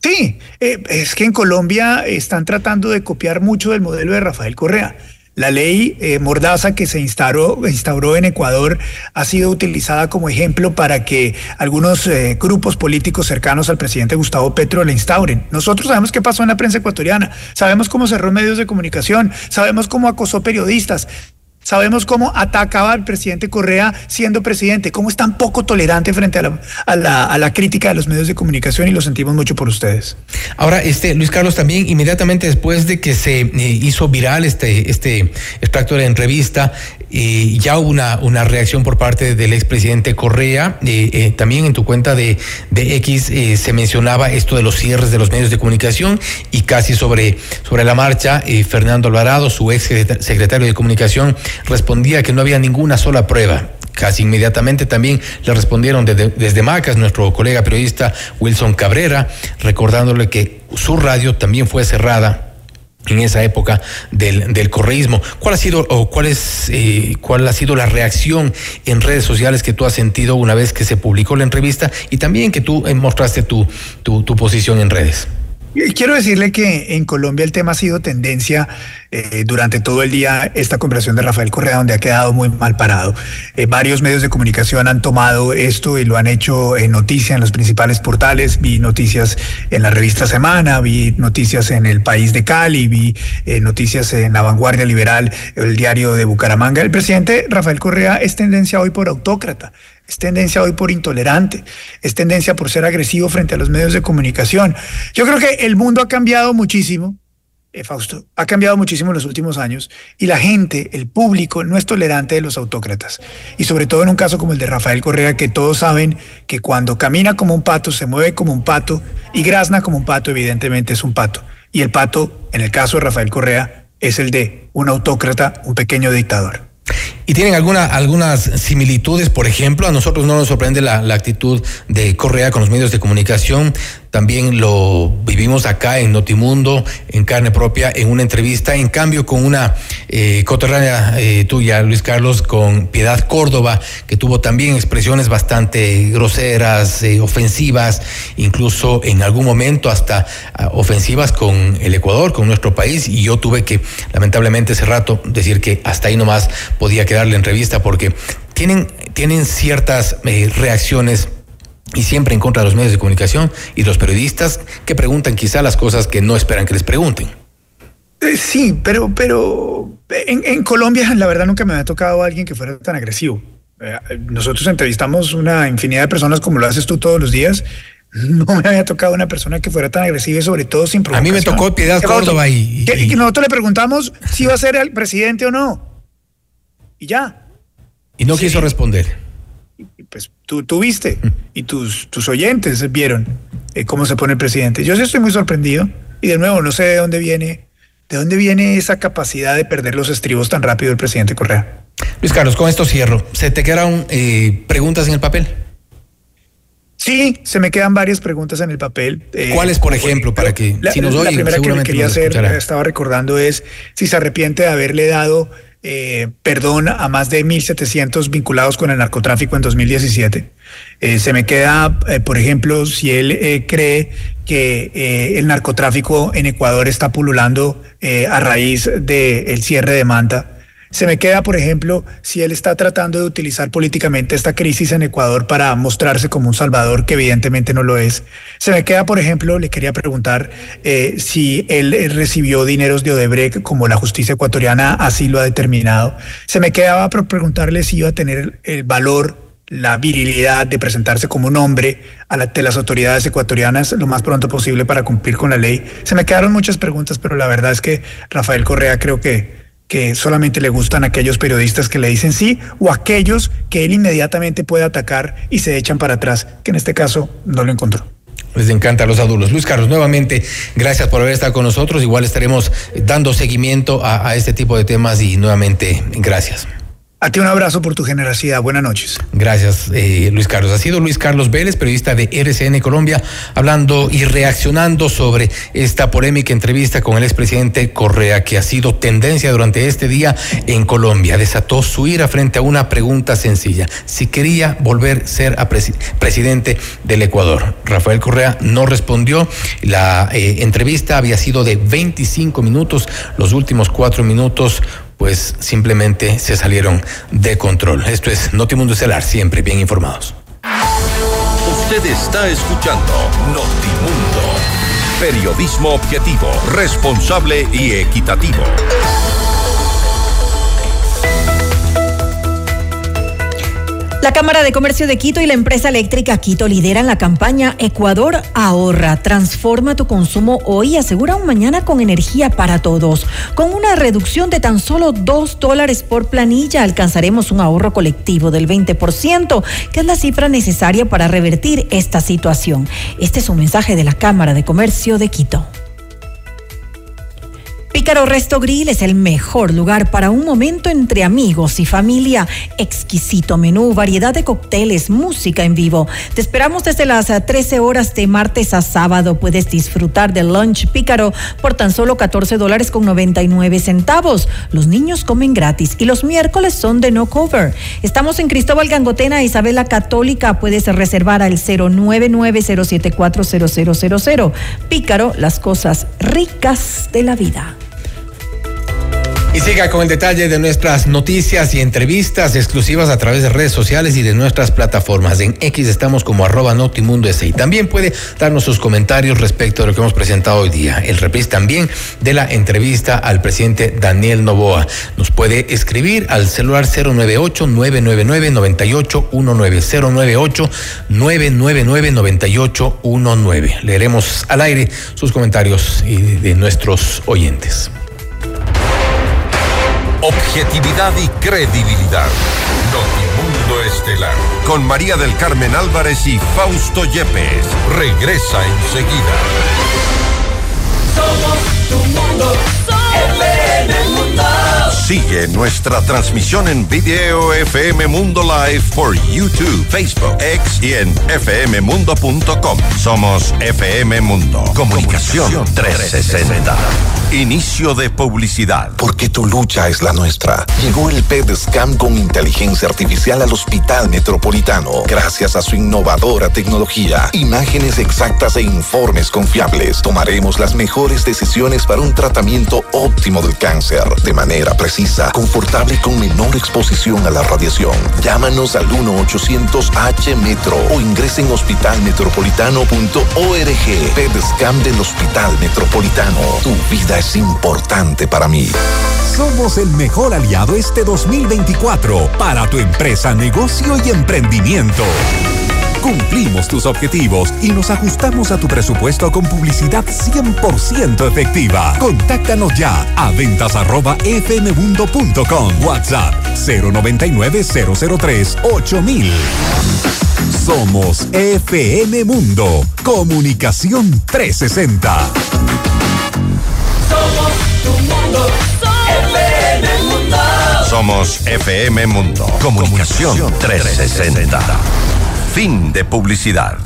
Sí, eh, es que en Colombia están tratando de copiar mucho del modelo de Rafael Correa. La ley eh, Mordaza que se instauró, instauró en Ecuador ha sido utilizada como ejemplo para que algunos eh, grupos políticos cercanos al presidente Gustavo Petro la instauren. Nosotros sabemos qué pasó en la prensa ecuatoriana, sabemos cómo cerró medios de comunicación, sabemos cómo acosó periodistas, Sabemos cómo atacaba al presidente Correa siendo presidente, cómo es tan poco tolerante frente a la, a la, a la crítica de los medios de comunicación y lo sentimos mucho por ustedes. Ahora, este Luis Carlos, también inmediatamente después de que se eh, hizo viral este, este extracto de la entrevista, eh, ya hubo una, una reacción por parte del expresidente Correa. Eh, eh, también en tu cuenta de, de X se mencionaba esto de los cierres de los medios de comunicación y casi sobre, sobre la marcha, Fernando Alvarado, su ex secretario de comunicación, respondía que no había ninguna sola prueba. Casi inmediatamente también le respondieron desde, desde Macas, nuestro colega periodista Wilson Cabrera, recordándole que su radio también fue cerrada en esa época del, del correísmo. ¿Cuál ha sido o cuál eh, ha sido la reacción en redes sociales que tú has sentido una vez que se publicó la entrevista y también que tú eh, mostraste tu, tu posición en redes? Quiero decirle que en Colombia el tema ha sido tendencia eh, durante todo el día, esta conversación de Rafael Correa, donde ha quedado muy mal parado. Eh, varios medios de comunicación han tomado esto y lo han hecho en noticia en los principales portales. Vi noticias en la revista Semana, vi noticias en El País de Cali, vi eh, noticias en La Vanguardia Liberal, el diario de Bucaramanga. El presidente Rafael Correa es tendencia hoy por autócrata. Es tendencia hoy por intolerante, es tendencia por ser agresivo frente a los medios de comunicación. Yo creo que el mundo ha cambiado muchísimo, eh, Fausto, ha cambiado muchísimo en los últimos años y la gente, el público, no es tolerante de los autócratas. Y sobre todo en un caso como el de Rafael Correa, que todos saben que cuando camina como un pato, se mueve como un pato y grazna como un pato, evidentemente es un pato. Y el pato, en el caso de Rafael Correa, es el de un autócrata, un pequeño dictador. ¿Y tienen alguna, algunas similitudes? Por ejemplo, a nosotros no nos sorprende la, la, actitud de Correa con los medios de comunicación. también lo vivimos acá en Notimundo, en carne propia, en una entrevista, en cambio con una eh, coterránea eh, tuya, Luis Carlos, con Piedad Córdoba, que tuvo también expresiones bastante groseras, eh, ofensivas, incluso en algún momento hasta ah, ofensivas con el Ecuador, con nuestro país, y yo tuve que, lamentablemente, ese rato decir que hasta ahí nomás podía quedar la entrevista porque tienen, tienen ciertas eh, reacciones y siempre en contra de los medios de comunicación y los periodistas que preguntan quizá las cosas que no esperan que les pregunten. Eh, sí, pero, pero en, en, Colombia la verdad nunca me había tocado a alguien que fuera tan agresivo. Eh, nosotros entrevistamos una infinidad de personas como lo haces tú todos los días. (laughs) No me había tocado una persona que fuera tan agresiva y sobre todo sin provocación. A mí me tocó Piedad Córdoba y, y, y, nosotros le preguntamos si iba a ser el presidente o no. Y ya. Y no sí. quiso responder pues tú, tú viste y tus, tus oyentes vieron eh, cómo se pone el presidente. Yo sí estoy muy sorprendido y de nuevo no sé de dónde viene, de dónde viene esa capacidad de perder los estribos tan rápido el presidente Correa. Luis Carlos, con esto cierro. ¿Se te quedaron eh, preguntas en el papel? Sí, se me quedan varias preguntas en el papel. Eh, ¿Cuáles, por ejemplo, para que la, si nos la primera que le quería hacer, estaba recordando, es si se arrepiente de haberle dado eh, perdón a más de 1.700 vinculados con el narcotráfico en 2017. Eh, se me queda, eh, por ejemplo, si él cree que el narcotráfico en Ecuador está pululando a raíz del cierre de Manta. Se me queda, por ejemplo, si él está tratando de utilizar políticamente esta crisis en Ecuador para mostrarse como un salvador, que evidentemente no lo es. Se me queda, por ejemplo, le quería preguntar eh, si él, él, recibió dineros de Odebrecht, como la justicia ecuatoriana así lo ha determinado. Se me quedaba por preguntarle si iba a tener el valor la virilidad de presentarse como un hombre ante las autoridades ecuatorianas lo más pronto posible para cumplir con la ley. Se me quedaron muchas preguntas, pero la verdad es que Rafael Correa creo que que solamente le gustan aquellos periodistas que le dicen sí o aquellos que él inmediatamente puede atacar y se echan para atrás, que en este caso no lo encontró. Les encanta a los adultos. Luis Carlos, nuevamente, gracias por haber estado con nosotros. Igual estaremos dando seguimiento a este tipo de temas y nuevamente, gracias. A ti un abrazo por tu generosidad. Buenas noches. Gracias, eh, Luis Carlos. Ha sido Luis Carlos Vélez, periodista de RCN Colombia, hablando y reaccionando sobre esta polémica entrevista con el expresidente Correa, que ha sido tendencia durante este día en Colombia. Desató su ira frente a una pregunta sencilla: si quería volver a ser presidente del Ecuador. Rafael Correa no respondió. La eh, entrevista había sido de 25 minutos. Los últimos cuatro minutos pues simplemente se salieron de control. Esto es Notimundo Estelar, siempre bien informados. Usted está escuchando Notimundo. Periodismo objetivo, responsable y equitativo. La Cámara de Comercio de Quito y la empresa eléctrica Quito lideran la campaña Ecuador ahorra, transforma tu consumo hoy y asegura un mañana con energía para todos. Con una reducción de tan solo dos dólares por planilla alcanzaremos un ahorro colectivo del 20%, que es la cifra necesaria para revertir esta situación. Este es un mensaje de la Cámara de Comercio de Quito. Pícaro Resto Grill es el mejor lugar para un momento entre amigos y familia. Exquisito menú, variedad de cócteles, música en vivo. Te esperamos desde las 13 horas de martes a sábado. Puedes disfrutar del lunch Pícaro por tan solo 14 dólares con 99 centavos. Los niños comen gratis y los miércoles son de no cover. Estamos en Cristóbal Gangotena, Isabela Católica. Puedes reservar al 099-074-0000. Pícaro, las cosas ricas de la vida. Y siga con el detalle de nuestras noticias y entrevistas exclusivas a través de redes sociales y de nuestras plataformas. En X estamos como arroba Notimundo S. También puede darnos sus comentarios respecto de lo que hemos presentado hoy día. El reprise también de la entrevista al presidente Daniel Novoa. Nos puede escribir al celular 098-999-9819. 098-999-9819. Leeremos al aire sus comentarios de nuestros oyentes objetividad y credibilidad. Notimundo Estelar. Con María del Carmen Álvarez y Fausto Yepes. Regresa enseguida. Somos tu mundo. FM Mundo. Sigue nuestra transmisión en video FM Mundo Live por YouTube, Facebook, X y en fmmundo.com. Somos FM Mundo. Comunicación 360. Inicio de publicidad. Porque tu lucha es la nuestra. Llegó el PEDSCAM con inteligencia artificial al Hospital Metropolitano. Gracias a su innovadora tecnología, imágenes exactas e informes confiables, tomaremos las mejores decisiones para un tratamiento óptimo del cáncer de manera precisa, confortable y con menor exposición a la radiación. Llámanos al 1-800-H-METRO o ingresen en hospitalmetropolitano.org. PEDSCAM del Hospital Metropolitano. Tu vida es importante para mí. Somos el mejor aliado este 2024 para tu empresa, negocio y emprendimiento. Cumplimos tus objetivos y nos ajustamos a tu presupuesto con publicidad 100% efectiva. Contáctanos ya a ventas arroba fmmundo.com. WhatsApp 099 003 8000. Somos FM Mundo. Comunicación 360. Somos tu mundo. FM Mundo. Somos FM Mundo. Comunicación 360. Fin de publicidad.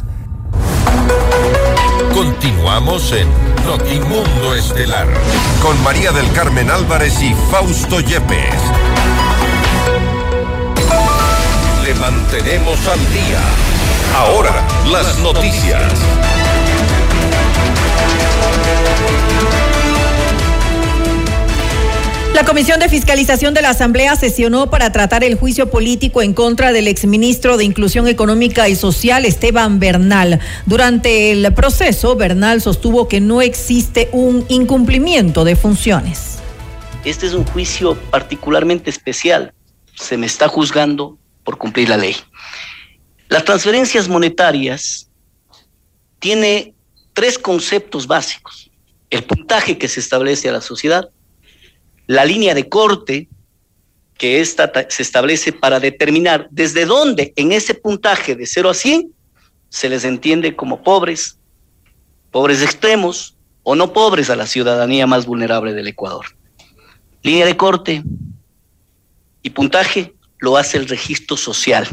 Continuamos en Notimundo Estelar con María del Carmen Álvarez y Fausto Yepes. Le mantenemos al día. Ahora, las noticias. La Comisión de Fiscalización de la Asamblea sesionó para tratar el juicio político en contra del exministro de Inclusión Económica y Social, Esteban Bernal. Durante el proceso, Bernal sostuvo que no existe un incumplimiento de funciones. Este es un juicio particularmente especial. Se me está juzgando por cumplir la ley. Las transferencias monetarias tiene tres conceptos básicos. El puntaje que se establece a la sociedad, la línea de corte que esta se establece para determinar desde dónde en ese puntaje de 0 a 100 se les entiende como pobres, pobres extremos o no pobres a la ciudadanía más vulnerable del Ecuador. Línea de corte y puntaje lo hace el registro social.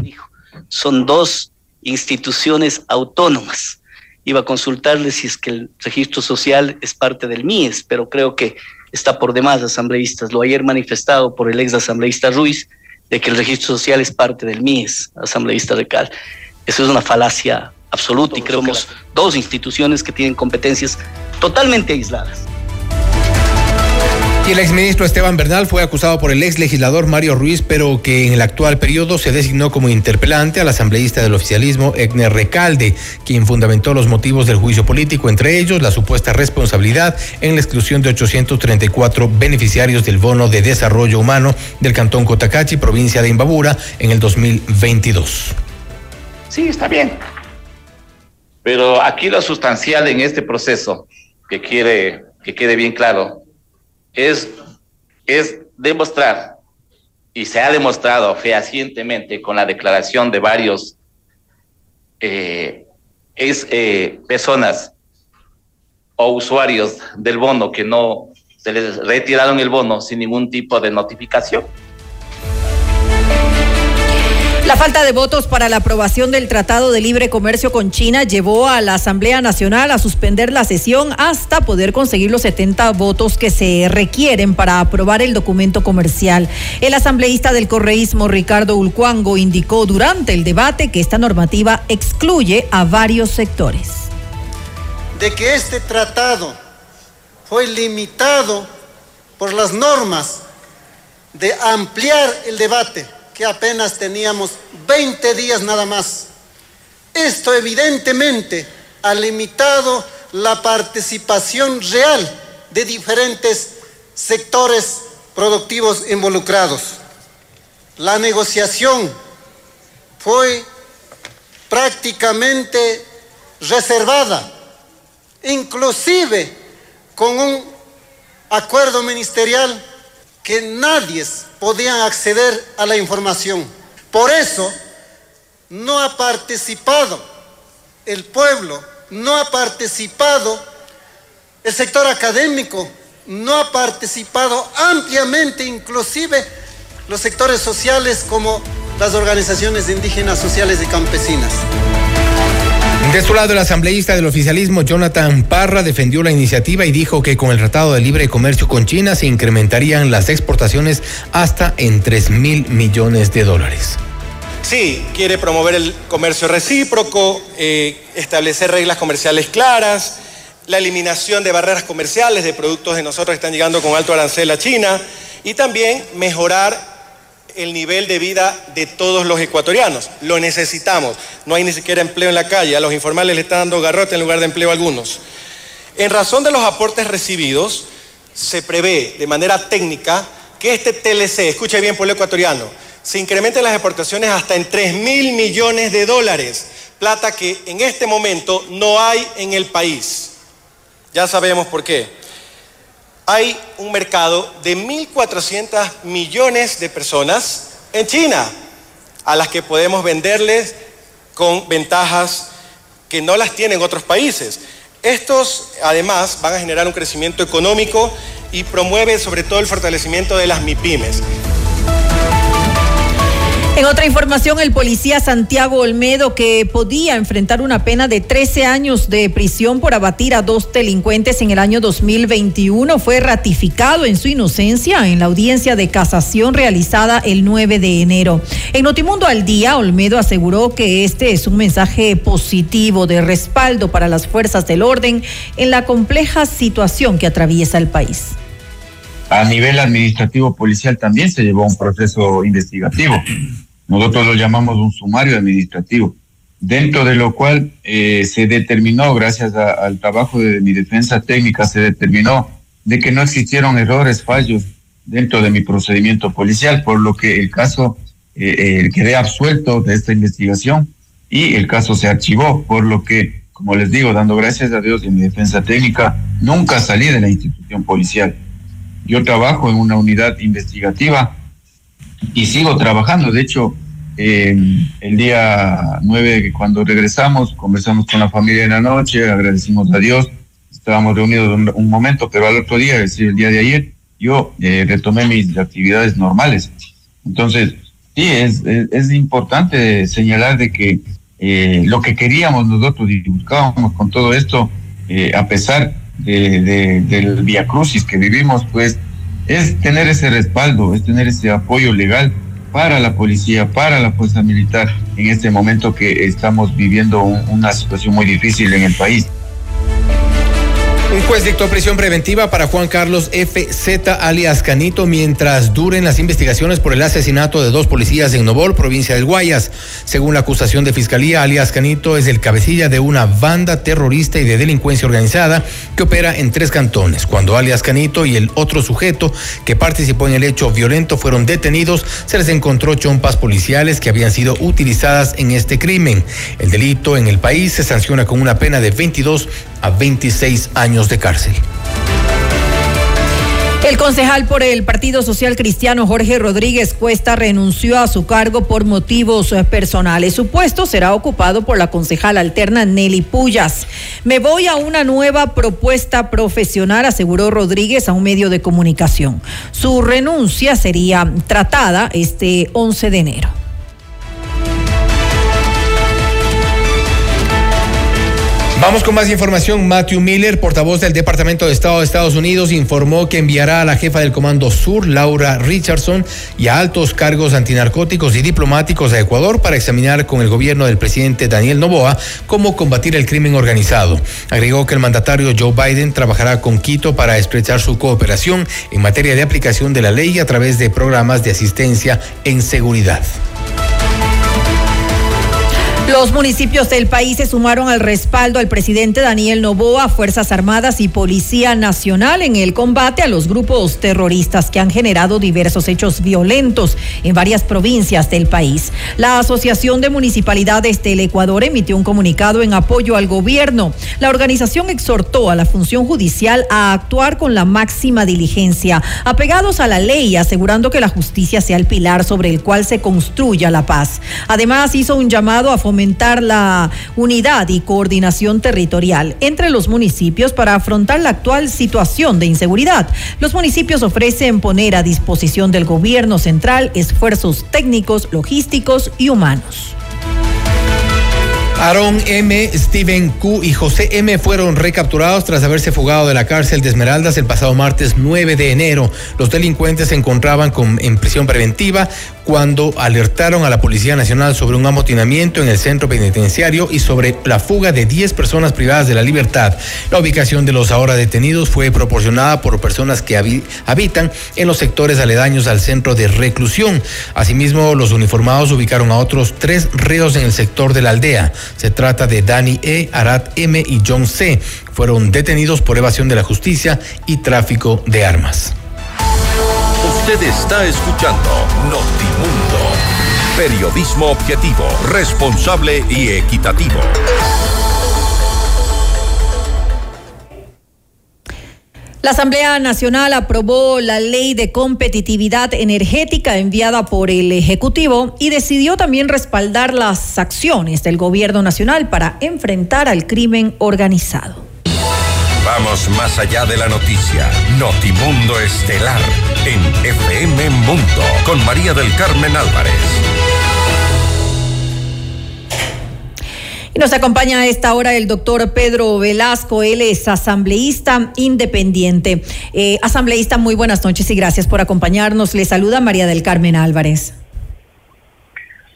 Son dos instituciones autónomas. Iba a consultarle si es que el registro social es parte del MIES, pero creo que está por demás, asambleístas. Lo ayer manifestado por el ex asambleísta Ruiz, de que el registro social es parte del MIES, asambleísta Recal. Eso es una falacia absoluta y creo que somos dos instituciones que tienen competencias totalmente aisladas. Y el exministro Esteban Bernal fue acusado por el ex legislador Mario Ruiz, pero que en el actual periodo se designó como interpelante al asambleísta del oficialismo Egner Recalde, quien fundamentó los motivos del juicio político, entre ellos la supuesta responsabilidad en la exclusión de 834 beneficiarios del bono de desarrollo humano del cantón Cotacachi, provincia de Imbabura, en el 2022. Sí, está bien. Pero aquí lo sustancial en este proceso, que quiere que quede bien claro, es, es demostrar, y se ha demostrado fehacientemente con la declaración de varios eh, es, eh, personas o usuarios del bono que no se les retiraron el bono sin ningún tipo de notificación. La falta de votos para la aprobación del Tratado de Libre Comercio con China llevó a la Asamblea Nacional a suspender la sesión hasta poder conseguir los 70 votos que se requieren para aprobar el documento comercial. El asambleísta del correísmo Ricardo Ulcuango indicó durante el debate que esta normativa excluye a varios sectores. De que este tratado fue limitado por las normas de ampliar el debate que apenas teníamos 20 días nada más. Esto evidentemente ha limitado la participación real de diferentes sectores productivos involucrados. La negociación fue prácticamente reservada, inclusive con un acuerdo ministerial que nadie podía acceder a la información. Por eso no ha participado el pueblo, no ha participado el sector académico no ha participado ampliamente, inclusive los sectores sociales como las organizaciones indígenas sociales y campesinas. De su lado, el asambleísta del oficialismo, Jonathan Parra, defendió la iniciativa y dijo que con el Tratado de Libre Comercio con China se incrementarían las exportaciones hasta en 3 mil millones de dólares. Sí, quiere promover el comercio recíproco, eh, establecer reglas comerciales claras, la eliminación de barreras comerciales de productos de nosotros que están llegando con alto arancel a China y también mejorar el nivel de vida de todos los ecuatorianos. Lo necesitamos. No hay ni siquiera empleo en la calle. A los informales le están dando garrote en lugar de empleo a algunos. En razón de los aportes recibidos, se prevé de manera técnica que este TLC, escuche bien pueblo ecuatoriano, se incrementen las exportaciones hasta en 3 mil millones de dólares, plata que en este momento no hay en el país. Ya sabemos por qué hay un mercado de 1.400 millones de personas en China, a las que podemos venderles con ventajas que no las tienen otros países. Estos además van a generar un crecimiento económico y promueve sobre todo el fortalecimiento de las MIPIMES. En otra información, el policía Santiago Olmedo, que podía enfrentar una pena de 13 años de prisión por abatir a dos delincuentes en el año 2021, fue ratificado en su inocencia en la audiencia de casación realizada el 9 de enero. En Notimundo al Día, Olmedo aseguró que este es un mensaje positivo de respaldo para las fuerzas del orden en la compleja situación que atraviesa el país. A nivel administrativo policial también se llevó un proceso investigativo. Nosotros lo llamamos un sumario administrativo, dentro de lo cual eh, se determinó, gracias al trabajo de mi defensa técnica, se determinó de que no existieron errores, fallos dentro de mi procedimiento policial, por lo que el caso eh, eh, quedé absuelto de esta investigación y el caso se archivó, por lo que, como les digo, dando gracias a Dios en mi defensa técnica, nunca salí de la institución policial. Yo trabajo en una unidad investigativa y sigo trabajando. De hecho, el día 9, cuando regresamos, conversamos con la familia en la noche, agradecimos a Dios, estábamos reunidos un, momento, pero al otro día, es decir, el día de ayer, yo eh, retomé mis actividades normales. Entonces, sí, es, es, importante señalar de que eh, lo que queríamos nosotros y buscábamos con todo esto, eh, a pesar de, del via crucis que vivimos, pues es tener ese respaldo, es tener ese apoyo legal para la policía, para la fuerza militar en este momento que estamos viviendo una situación muy difícil en el país. Un juez dictó prisión preventiva para Juan Carlos FZ alias Canito mientras duren las investigaciones por el asesinato de dos policías en Novol, provincia del Guayas. Según la acusación de fiscalía, alias Canito es el cabecilla de una banda terrorista y de delincuencia organizada que opera en tres cantones. Cuando alias Canito y el otro sujeto que participó en el hecho violento fueron detenidos, se les encontró chompas policiales que habían sido utilizadas en este crimen. El delito en el país se sanciona con una pena de 22 a 26 años de cárcel. El concejal por el Partido Social Cristiano Jorge Rodríguez Cuesta renunció a su cargo por motivos eh, personales. Su puesto será ocupado por la concejal alterna Nelly Puyas. Me voy a una nueva propuesta profesional, aseguró Rodríguez a un medio de comunicación. Su renuncia sería tratada este 11 de enero. Vamos con más información. Matthew Miller, portavoz del Departamento de Estado de Estados Unidos, informó que enviará a la jefa del Comando Sur, Laura Richardson, y a altos cargos antinarcóticos y diplomáticos a Ecuador para examinar con el gobierno del presidente Daniel Noboa cómo combatir el crimen organizado. Agregó que el mandatario Joe Biden trabajará con Quito para estrechar su cooperación en materia de aplicación de la ley a través de programas de asistencia en seguridad. Los municipios del país se sumaron al respaldo al presidente Daniel Novoa, Fuerzas Armadas y Policía Nacional en el combate a los grupos terroristas que han generado diversos hechos violentos en varias provincias del país. La Asociación de Municipalidades del Ecuador emitió un comunicado en apoyo al gobierno. La organización exhortó a la función judicial a actuar con la máxima diligencia, apegados a la ley, asegurando que la justicia sea el pilar sobre el cual se construya la paz. Además, hizo un llamado a fomentar la unidad y coordinación territorial entre los municipios para afrontar la actual situación de inseguridad. Los municipios ofrecen poner a disposición del gobierno central esfuerzos técnicos, logísticos y humanos. Aaron M., Steven Q. y José M. fueron recapturados tras haberse fugado de la cárcel de Esmeraldas el pasado martes 9 de enero. Los delincuentes se encontraban con, en prisión preventiva cuando alertaron a la Policía Nacional sobre un amotinamiento en el centro penitenciario y sobre la fuga de 10 personas privadas de la libertad. La ubicación de los ahora detenidos fue proporcionada por personas que habitan en los sectores aledaños al centro de reclusión. Asimismo, los uniformados ubicaron a otros tres reos en el sector de la aldea. Se trata de Dani E., Arat M. y John C. Fueron detenidos por evasión de la justicia y tráfico de armas. Usted está escuchando Notimundo. Periodismo objetivo, responsable y equitativo. La Asamblea Nacional aprobó la ley de competitividad energética enviada por el Ejecutivo y decidió también respaldar las acciones del Gobierno Nacional para enfrentar al crimen organizado. Vamos más allá de la noticia. Notimundo Estelar en FM Mundo con María del Carmen Álvarez. Y nos acompaña a esta hora el doctor Pedro Velasco, él es asambleísta independiente. Eh, asambleísta, muy buenas noches y gracias por acompañarnos. Le saluda María del Carmen Álvarez.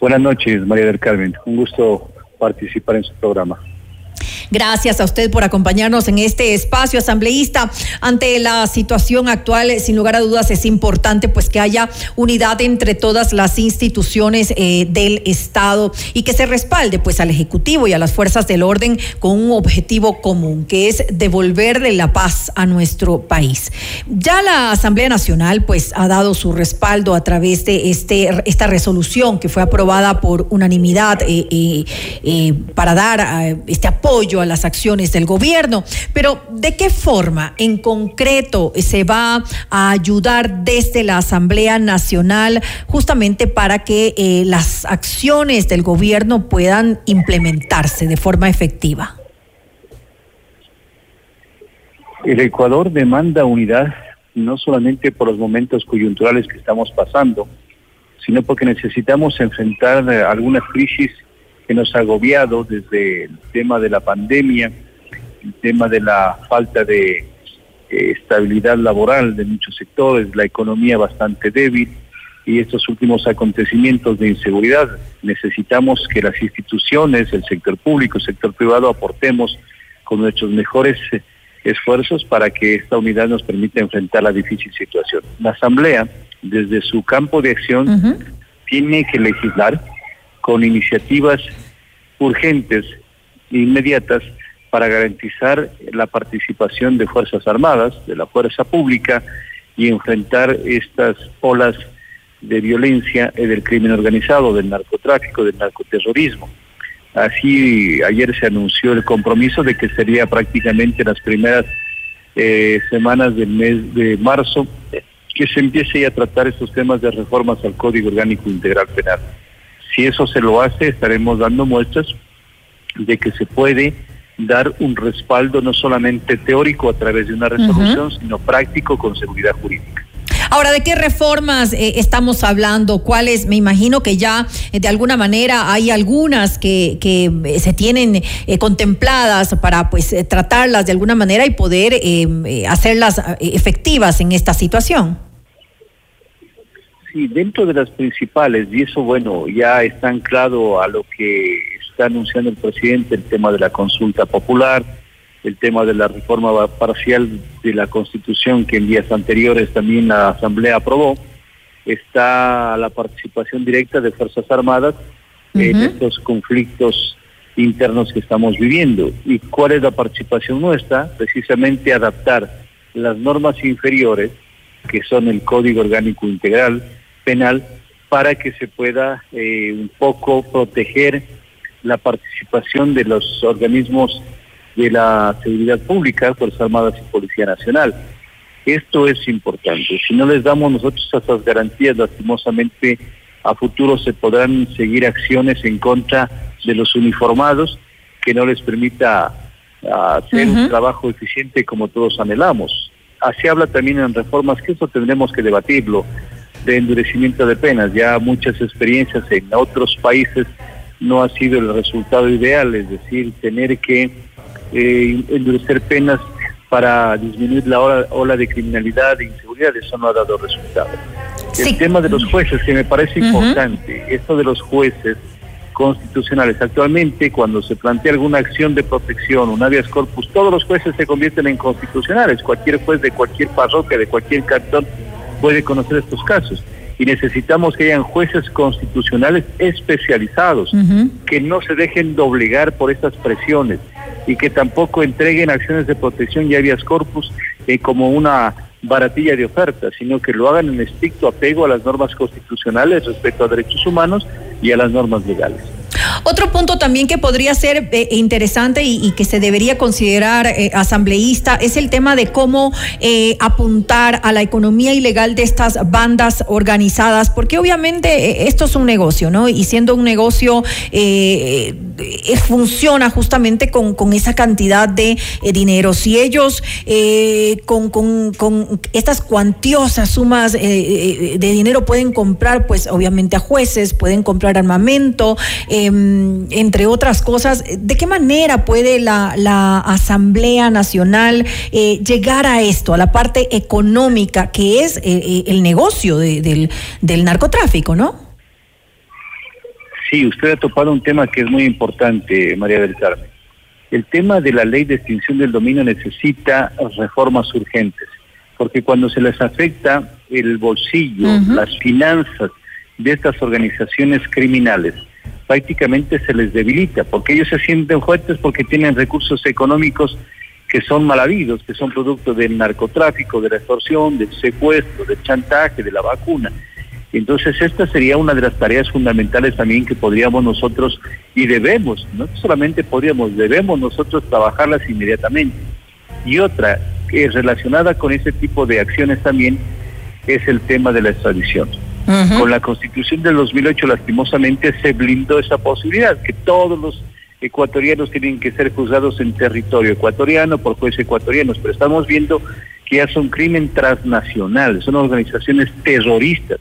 Buenas noches, María del Carmen. Un gusto participar en su programa. Gracias a usted por acompañarnos en este espacio asambleísta. Ante la situación actual, sin lugar a dudas, es importante pues que haya unidad entre todas las instituciones eh, del Estado y que se respalde pues al Ejecutivo y a las fuerzas del orden con un objetivo común, que es devolverle la paz a nuestro país. Ya la Asamblea Nacional pues ha dado su respaldo a través de este, esta resolución que fue aprobada por unanimidad eh, eh, para dar este apoyo a las acciones del gobierno. Pero ¿de qué forma en concreto se va a ayudar desde la Asamblea Nacional justamente para que eh, las acciones del gobierno puedan implementarse de forma efectiva? El Ecuador demanda unidad no solamente por los momentos coyunturales que estamos pasando, sino porque necesitamos enfrentar eh, algunas crisis que nos ha agobiado desde el tema de la pandemia, el tema de la falta de eh, estabilidad laboral de muchos sectores, la economía bastante débil y estos últimos acontecimientos de inseguridad. Necesitamos que las instituciones, el sector público, el sector privado aportemos con nuestros mejores eh, esfuerzos para que esta unidad nos permita enfrentar la difícil situación. La Asamblea, desde su campo de acción, tiene que legislar con iniciativas urgentes e inmediatas para garantizar la participación de Fuerzas Armadas, de la Fuerza Pública y enfrentar estas olas de violencia y del crimen organizado, del narcotráfico, del narcoterrorismo. Así ayer se anunció el compromiso de que sería prácticamente las primeras eh, semanas del mes de marzo que se empiece a tratar estos temas de reformas al Código Orgánico Integral Penal. Si eso se lo hace, estaremos dando muestras de que se puede dar un respaldo no solamente teórico a través de una resolución, sino práctico con seguridad jurídica. Ahora, ¿de qué reformas eh, estamos hablando? ¿Cuáles? Me imagino que ya eh, de alguna manera hay algunas que, que eh, se tienen contempladas para pues tratarlas de alguna manera y poder hacerlas efectivas en esta situación. Sí, dentro de las principales, y eso bueno, ya está anclado a lo que está anunciando el presidente, el tema de la consulta popular, el tema de la reforma parcial de la Constitución que en días anteriores también la Asamblea aprobó, está la participación directa de Fuerzas Armadas en estos conflictos internos que estamos viviendo. ¿Y cuál es la participación nuestra? Precisamente adaptar las normas inferiores, que son el Código Orgánico Integral, penal para que se pueda eh, un poco proteger la participación de los organismos de la seguridad pública, Fuerzas Armadas y Policía Nacional. Esto es importante. Si no les damos nosotros esas garantías, lastimosamente a futuro se podrán seguir acciones en contra de los uniformados que no les permita hacer un trabajo eficiente como todos anhelamos. Así habla también en reformas que eso tendremos que debatirlo, de endurecimiento de penas. Ya muchas experiencias en otros países no ha sido el resultado ideal, es decir, tener que eh, endurecer penas para disminuir la ola, de criminalidad e inseguridad, eso no ha dado resultado. El tema de los jueces, que me parece importante, esto de los jueces constitucionales. Actualmente, cuando se plantea alguna acción de protección, un habeas corpus, todos los jueces se convierten en constitucionales. Cualquier juez de cualquier parroquia, de cualquier cantón, puede conocer estos casos. Y necesitamos que hayan jueces constitucionales especializados, que no se dejen doblegar por estas presiones y que tampoco entreguen acciones de protección y habeas corpus eh, como una baratilla de oferta, sino que lo hagan en estricto apego a las normas constitucionales respecto a derechos humanos y a las normas legales. Otro punto también que podría ser eh, interesante y, que se debería considerar eh, asambleísta es el tema de cómo eh, apuntar a la economía ilegal de estas bandas organizadas, porque obviamente esto es un negocio, ¿no? Y siendo un negocio, funciona justamente con, con, esa cantidad de dinero. Si ellos con, con, con, estas cuantiosas sumas de dinero pueden comprar, pues obviamente a jueces, pueden comprar armamento, Em, entre otras cosas, ¿de qué manera puede la, Asamblea Nacional eh, llegar a esto, a la parte económica, que es eh, eh, el negocio del, del narcotráfico, no? Sí, usted ha topado un tema que es muy importante, María del Carmen. El tema de la ley de extinción del dominio necesita reformas urgentes, porque cuando se les afecta el bolsillo, las finanzas de estas organizaciones criminales, prácticamente se les debilita, porque ellos se sienten fuertes porque tienen recursos económicos que son mal habidos, que son producto del narcotráfico, de la extorsión, del secuestro, del chantaje, de la vacuna. Entonces esta sería una de las tareas fundamentales también que podríamos nosotros y debemos, no solamente podríamos, debemos nosotros trabajarlas inmediatamente. Y otra, que es relacionada con ese tipo de acciones también, es el tema de la extradición. Con la constitución del 2008 lastimosamente se blindó esa posibilidad, que todos los ecuatorianos tienen que ser juzgados en territorio ecuatoriano por jueces ecuatorianos, pero estamos viendo que ya son crimen transnacional, son organizaciones terroristas.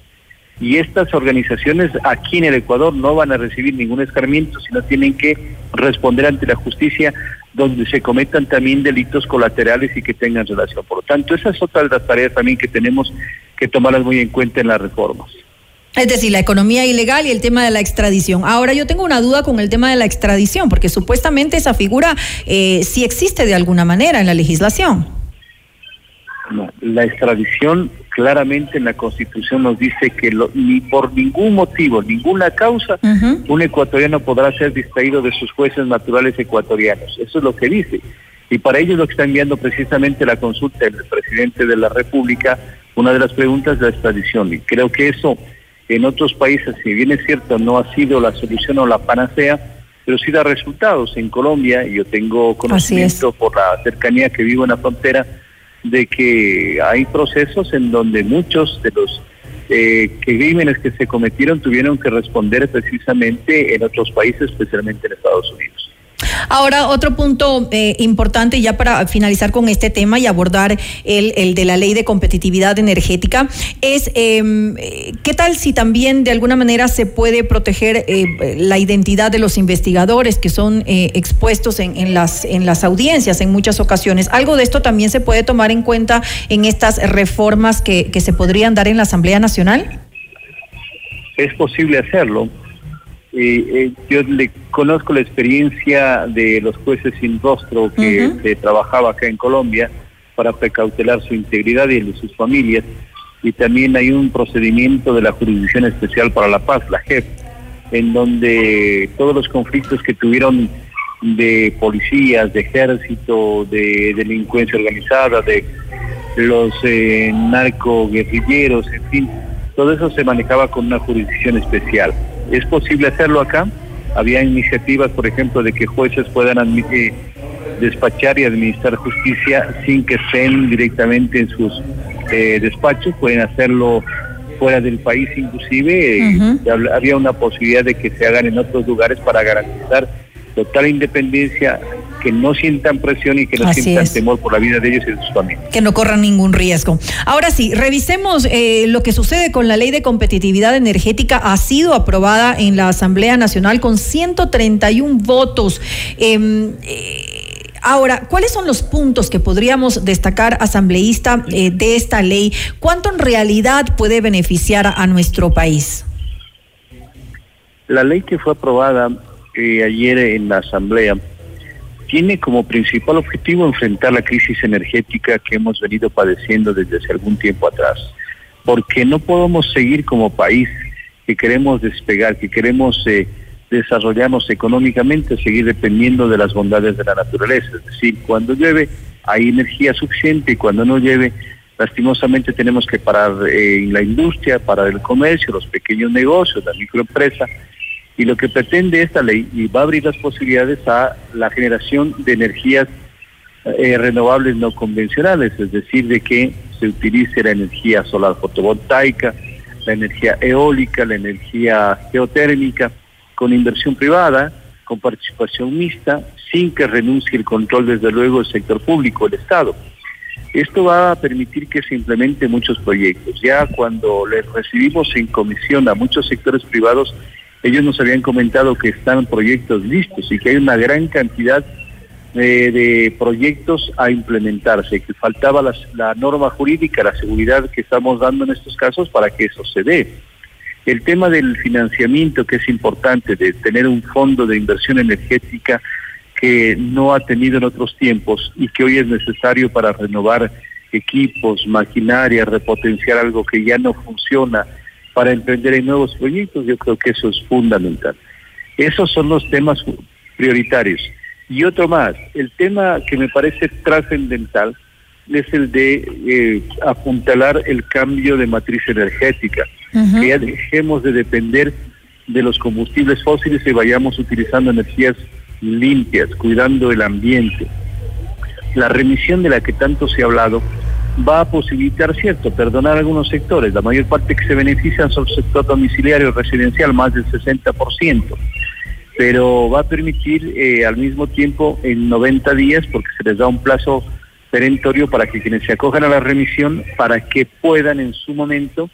Y estas organizaciones aquí en el Ecuador no van a recibir ningún escarmiento, sino tienen que responder ante la justicia donde se cometan también delitos colaterales y que tengan relación. Por lo tanto, esa es otra de las tareas también que tenemos que tomarlas muy en cuenta en las reformas. Es decir, la economía ilegal y el tema de la extradición. Ahora yo tengo una duda con el tema de la extradición, porque supuestamente esa figura eh, sí existe de alguna manera en la legislación. No, la extradición claramente en la Constitución nos dice que ni por ningún motivo, ninguna causa, un ecuatoriano podrá ser distraído de sus jueces naturales ecuatorianos. Eso es lo que dice. Y para ello lo que está enviando precisamente la consulta del presidente de la República una de las preguntas es la extradición. Y creo que eso en otros países, si bien es cierto, no ha sido la solución o la panacea, pero sí da resultados. En Colombia, y yo tengo conocimiento por la cercanía que vivo en la frontera, de que hay procesos en donde muchos de los eh, crímenes que se cometieron tuvieron que responder precisamente en otros países, especialmente en Estados Unidos. Ahora, otro punto eh, importante ya para finalizar con este tema y abordar el, el de la ley de competitividad energética es em, qué tal si también de alguna manera se puede proteger eh, la identidad de los investigadores que son eh, expuestos en, en, las, en las audiencias en muchas ocasiones. Algo de esto también se puede tomar en cuenta en estas reformas que, que se podrían dar en la Asamblea Nacional. Es posible hacerlo eh, yo le conozco la experiencia de los jueces sin rostro que se trabajaba acá en Colombia para precautelar su integridad y el de sus familias. Y también hay un procedimiento de la Jurisdicción Especial para la Paz, la JEP, en donde todos los conflictos que tuvieron de policías, de ejército, de delincuencia organizada, de los eh, narco-guerrilleros, en fin, todo eso se manejaba con una jurisdicción especial. ¿Es posible hacerlo acá? Había iniciativas, por ejemplo, de que jueces puedan admitir, despachar y administrar justicia sin que estén directamente en sus eh, despachos, pueden hacerlo fuera del país inclusive, hab- había una posibilidad de que se hagan en otros lugares para garantizar total independencia, que no sientan presión y que no Así sientan es. temor por la vida de ellos y de sus familias. que no corran ningún riesgo. Ahora sí, revisemos eh, lo que sucede con la ley de competitividad energética. Ha sido aprobada en la Asamblea Nacional con 131 votos. Em, eh, Ahora, ¿cuáles son los puntos que podríamos destacar, asambleísta, eh, de esta ley? ¿Cuánto en realidad puede beneficiar a, a nuestro país? La ley que fue aprobada eh, ayer en la Asamblea tiene como principal objetivo enfrentar la crisis energética que hemos venido padeciendo desde hace algún tiempo atrás. Porque no podemos seguir como país que queremos despegar, que queremos eh, desarrollarnos económicamente, seguir dependiendo de las bondades de la naturaleza. Es decir, cuando llueve hay energía suficiente y cuando no llueve, lastimosamente tenemos que parar eh, en la industria, parar el comercio, los pequeños negocios, la microempresa. Y lo que pretende esta ley y va a abrir las posibilidades a la generación de energías eh, renovables no convencionales, es decir, de que se utilice la energía solar fotovoltaica, la energía eólica, la energía geotérmica, con inversión privada, con participación mixta, sin que renuncie el control, desde luego, el sector público, el Estado. Esto va a permitir que se implementen muchos proyectos. Ya cuando les recibimos en comisión a muchos sectores privados, ellos nos habían comentado que están proyectos listos y que hay una gran cantidad eh, de proyectos a implementarse, que faltaba la norma jurídica, la seguridad que estamos dando en estos casos para que eso se dé. El tema del financiamiento, que es importante, de tener un fondo de inversión energética que no ha tenido en otros tiempos y que hoy es necesario para renovar equipos, maquinaria, repotenciar algo que ya no funciona, para emprender en nuevos proyectos, yo creo que eso es fundamental. Esos son los temas prioritarios. Y otro más, el tema que me parece trascendental es el de eh, apuntalar el cambio de matriz energética, que ya dejemos de depender de los combustibles fósiles y vayamos utilizando energías limpias, cuidando el ambiente. La remisión de la que tanto se ha hablado va a posibilitar, cierto, perdonar algunos sectores. La mayor parte que se benefician son el sector domiciliario residencial, más del 60%. Pero va a permitir eh, al mismo tiempo en 90 días, porque se les da un plazo perentorio para que quienes se acojan a la remisión, para que puedan en su momento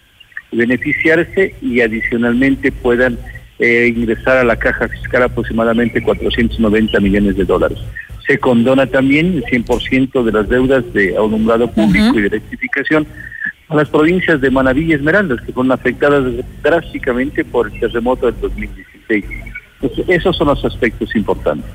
beneficiarse y adicionalmente puedan eh, ingresar a la caja fiscal aproximadamente 490 millones de dólares. Se condona también el 100% de las deudas de alumbrado público y de electrificación a las provincias de Manabí y Esmeraldas, que fueron afectadas drásticamente por el terremoto del 2016. Entonces, esos son los aspectos importantes.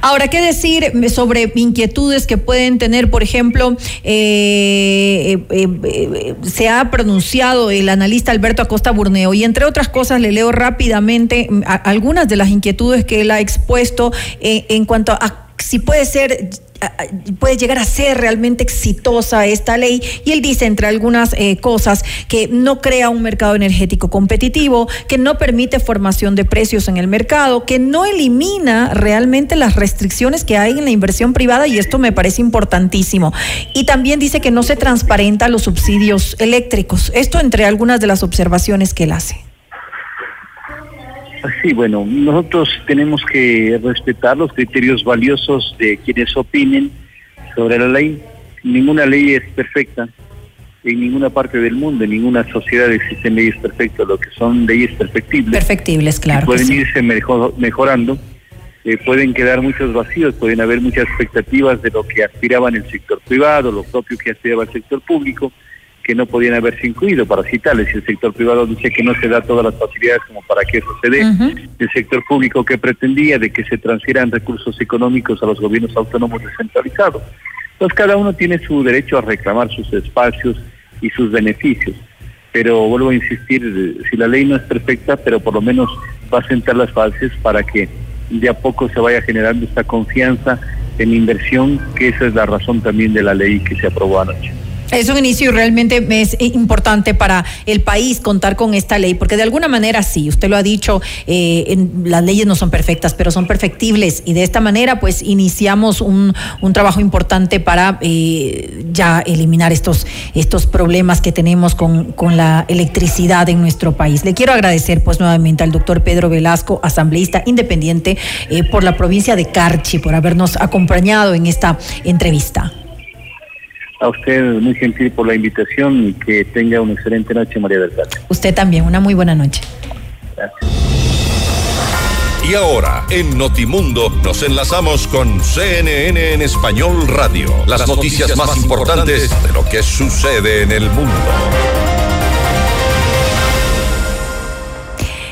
Ahora, ¿qué decir sobre inquietudes que pueden tener, por ejemplo, eh, eh, eh, eh, se ha pronunciado el analista Alberto Acosta Burneo y entre otras cosas le leo rápidamente mm, a- algunas de las inquietudes que él ha expuesto en cuanto a si puede ser puede llegar a ser realmente exitosa esta ley y él dice entre algunas eh, cosas que no crea un mercado energético competitivo, que no permite formación de precios en el mercado, que no elimina realmente las restricciones que hay en la inversión privada y esto me parece importantísimo. Y también dice que no se transparenta los subsidios eléctricos. Esto entre algunas de las observaciones que él hace. Sí, bueno, nosotros tenemos que respetar los criterios valiosos de quienes opinen sobre la ley. Ninguna ley es perfecta en ninguna parte del mundo, en ninguna sociedad existen leyes perfectas, lo que son leyes perfectibles. Perfectibles, claro. pueden sí. irse mejor- mejorando, eh, pueden quedar muchos vacíos, pueden haber muchas expectativas de lo que aspiraban el sector privado, lo propio que aspiraba el sector público, que no podían haberse incluido, para citarles, el sector privado dice que no se da todas las facilidades como para que eso se dé, el sector público que pretendía de que se transfieran recursos económicos a los gobiernos autónomos descentralizados. Entonces cada uno tiene su derecho a reclamar sus espacios y sus beneficios. Pero vuelvo a insistir, si la ley no es perfecta, pero por lo menos va a sentar las bases para que de a poco se vaya generando esta confianza en inversión, que esa es la razón también de la ley que se aprobó anoche. Es un inicio y realmente es importante para el país contar con esta ley, porque de alguna manera sí, usted lo ha dicho, eh, en, las leyes no son perfectas, pero son perfectibles y de esta manera pues iniciamos un, un trabajo importante para eh, ya eliminar estos, estos problemas que tenemos con, con la electricidad en nuestro país. Le quiero agradecer pues nuevamente al doctor Pedro Velasco, asambleísta independiente eh, por la provincia de Carchi, por habernos acompañado en esta entrevista. A usted muy gentil por la invitación y que tenga una excelente noche, María del Carmen. Usted también, una muy buena noche. Gracias. Y ahora, en Notimundo, nos enlazamos con CNN en Español Radio. Las, noticias, más importantes de lo que sucede en el mundo.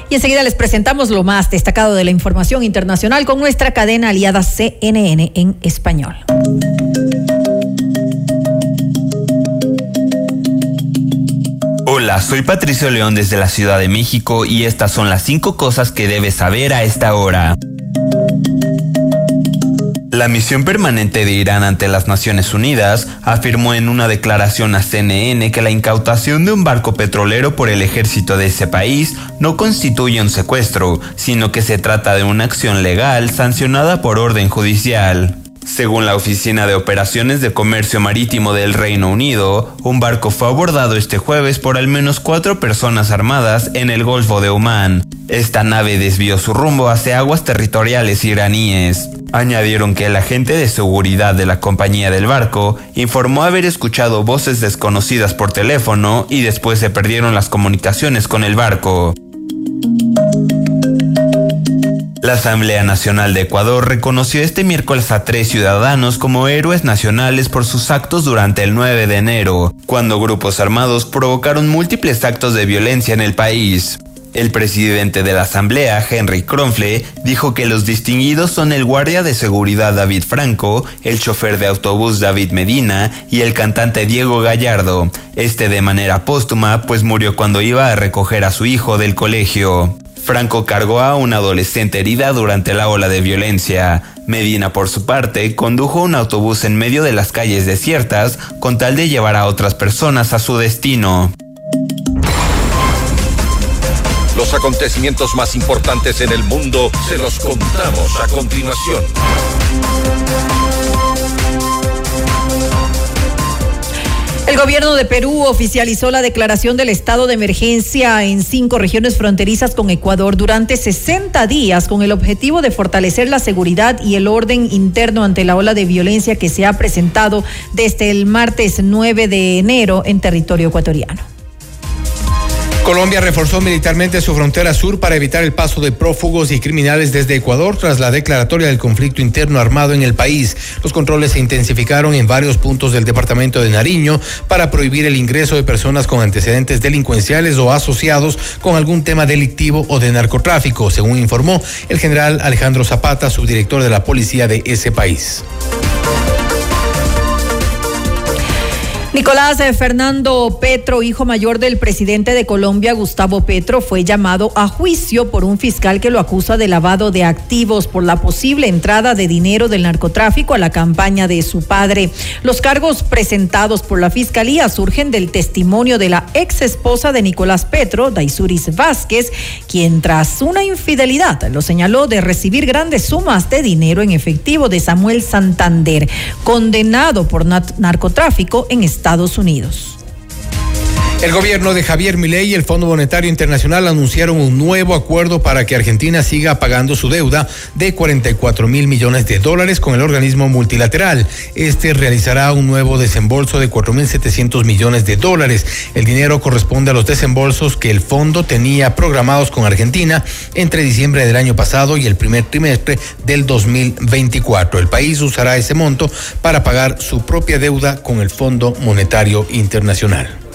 Y enseguida les presentamos lo más destacado de la información internacional con nuestra cadena aliada CNN en español. Hola, soy Patricio León desde la Ciudad de México y estas son las cinco cosas que debes saber a esta hora. La misión permanente de Irán ante las Naciones Unidas afirmó en una declaración a CNN que la incautación de un barco petrolero por el ejército de ese país no constituye un secuestro, sino que se trata de una acción legal sancionada por orden judicial. Según la Oficina de Operaciones de Comercio Marítimo del Reino Unido, un barco fue abordado este jueves por al menos cuatro personas armadas en el Golfo de Omán. Esta nave desvió su rumbo hacia aguas territoriales iraníes. Añadieron que el agente de seguridad de la compañía del barco informó haber escuchado voces desconocidas por teléfono y después se perdieron las comunicaciones con el barco. La Asamblea Nacional de Ecuador reconoció este miércoles a tres ciudadanos como héroes nacionales por sus actos durante el 9 de enero, cuando grupos armados provocaron múltiples actos de violencia en el país. El presidente de la Asamblea, Henry Kronfle, dijo que los distinguidos son el guardia de seguridad David Franco, el chofer de autobús David Medina y el cantante Diego Gallardo, este de manera póstuma pues murió cuando iba a recoger a su hijo del colegio. Franco cargó a una adolescente herida durante la ola de violencia. Medina, por su parte, condujo un autobús en medio de las calles desiertas con tal de llevar a otras personas a su destino. Los acontecimientos más importantes en el mundo se los contamos a continuación. El gobierno de Perú oficializó la declaración del estado de emergencia en cinco regiones fronterizas con Ecuador durante 60 días con el objetivo de fortalecer la seguridad y el orden interno ante la ola de violencia que se ha presentado desde el martes 9 de enero en territorio ecuatoriano. Colombia reforzó militarmente su frontera sur para evitar el paso de prófugos y criminales desde Ecuador tras la declaratoria del conflicto interno armado en el país. Los controles se intensificaron en varios puntos del departamento de Nariño para prohibir el ingreso de personas con antecedentes delincuenciales o asociados con algún tema delictivo o de narcotráfico, según informó el general Alejandro Zapata, subdirector de la policía de ese país. Nicolás eh, Fernando Petro, hijo mayor del presidente de Colombia, Gustavo Petro, fue llamado a juicio por un fiscal que lo acusa de lavado de activos por la posible entrada de dinero del narcotráfico a la campaña de su padre. Los cargos presentados por la fiscalía surgen del testimonio de la ex esposa de Nicolás Petro, Daisuris Vázquez, quien tras una infidelidad lo señaló de recibir grandes sumas de dinero en efectivo de Samuel Santander, condenado por narcotráfico en Estados Unidos. El gobierno de Javier Milei y el Fondo Monetario Internacional anunciaron un nuevo acuerdo para que Argentina siga pagando su deuda de 44 mil millones de dólares con el organismo multilateral. Este realizará un nuevo desembolso de 4 mil 700 millones de dólares. El dinero corresponde a los desembolsos que el fondo tenía programados con Argentina entre diciembre del año pasado y el primer trimestre del 2024. El país usará ese monto para pagar su propia deuda con el Fondo Monetario Internacional.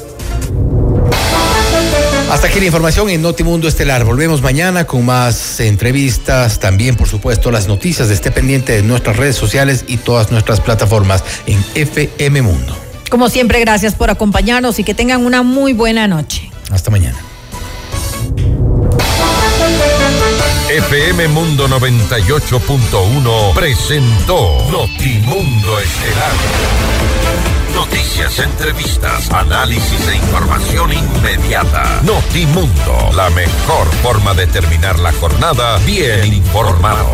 Hasta aquí la información en Notimundo Estelar. Volvemos mañana con más entrevistas, también por supuesto las noticias. Esté pendiente de nuestras redes sociales y todas nuestras plataformas en FM Mundo. Como siempre, gracias por acompañarnos y que tengan una muy buena noche. Hasta mañana. FM Mundo 98.1 presentó Notimundo Estelar. Noticias, entrevistas, análisis e información inmediata. Notimundo, la mejor forma de terminar la jornada bien informado.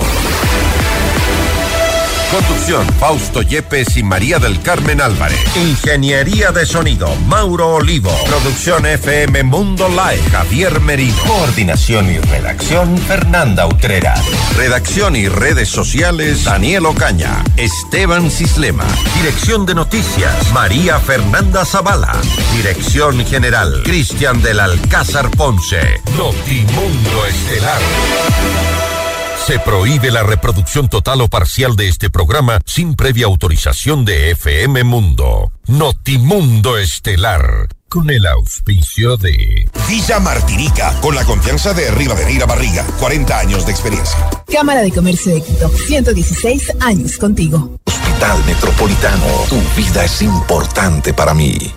Conducción, Fausto Yepes y María del Carmen Álvarez. Ingeniería de sonido, Mauro Olivo. Producción FM Mundo Live, Javier Merino. Coordinación y redacción, Fernanda Utrera. Redacción y redes sociales, Daniel Ocaña. Esteban Cislema. Dirección de noticias, María Fernanda Zavala. Dirección general, Cristian del Alcázar Ponce. Notimundo Estelar. Se prohíbe la reproducción total o parcial de este programa sin previa autorización de FM Mundo. Notimundo Estelar. Con el auspicio de Villa Martinica, con la confianza de Rivadeneira Barriga, 40 años de experiencia. Cámara de Comercio de Quito, 116 años contigo. Hospital Metropolitano, tu vida es importante para mí.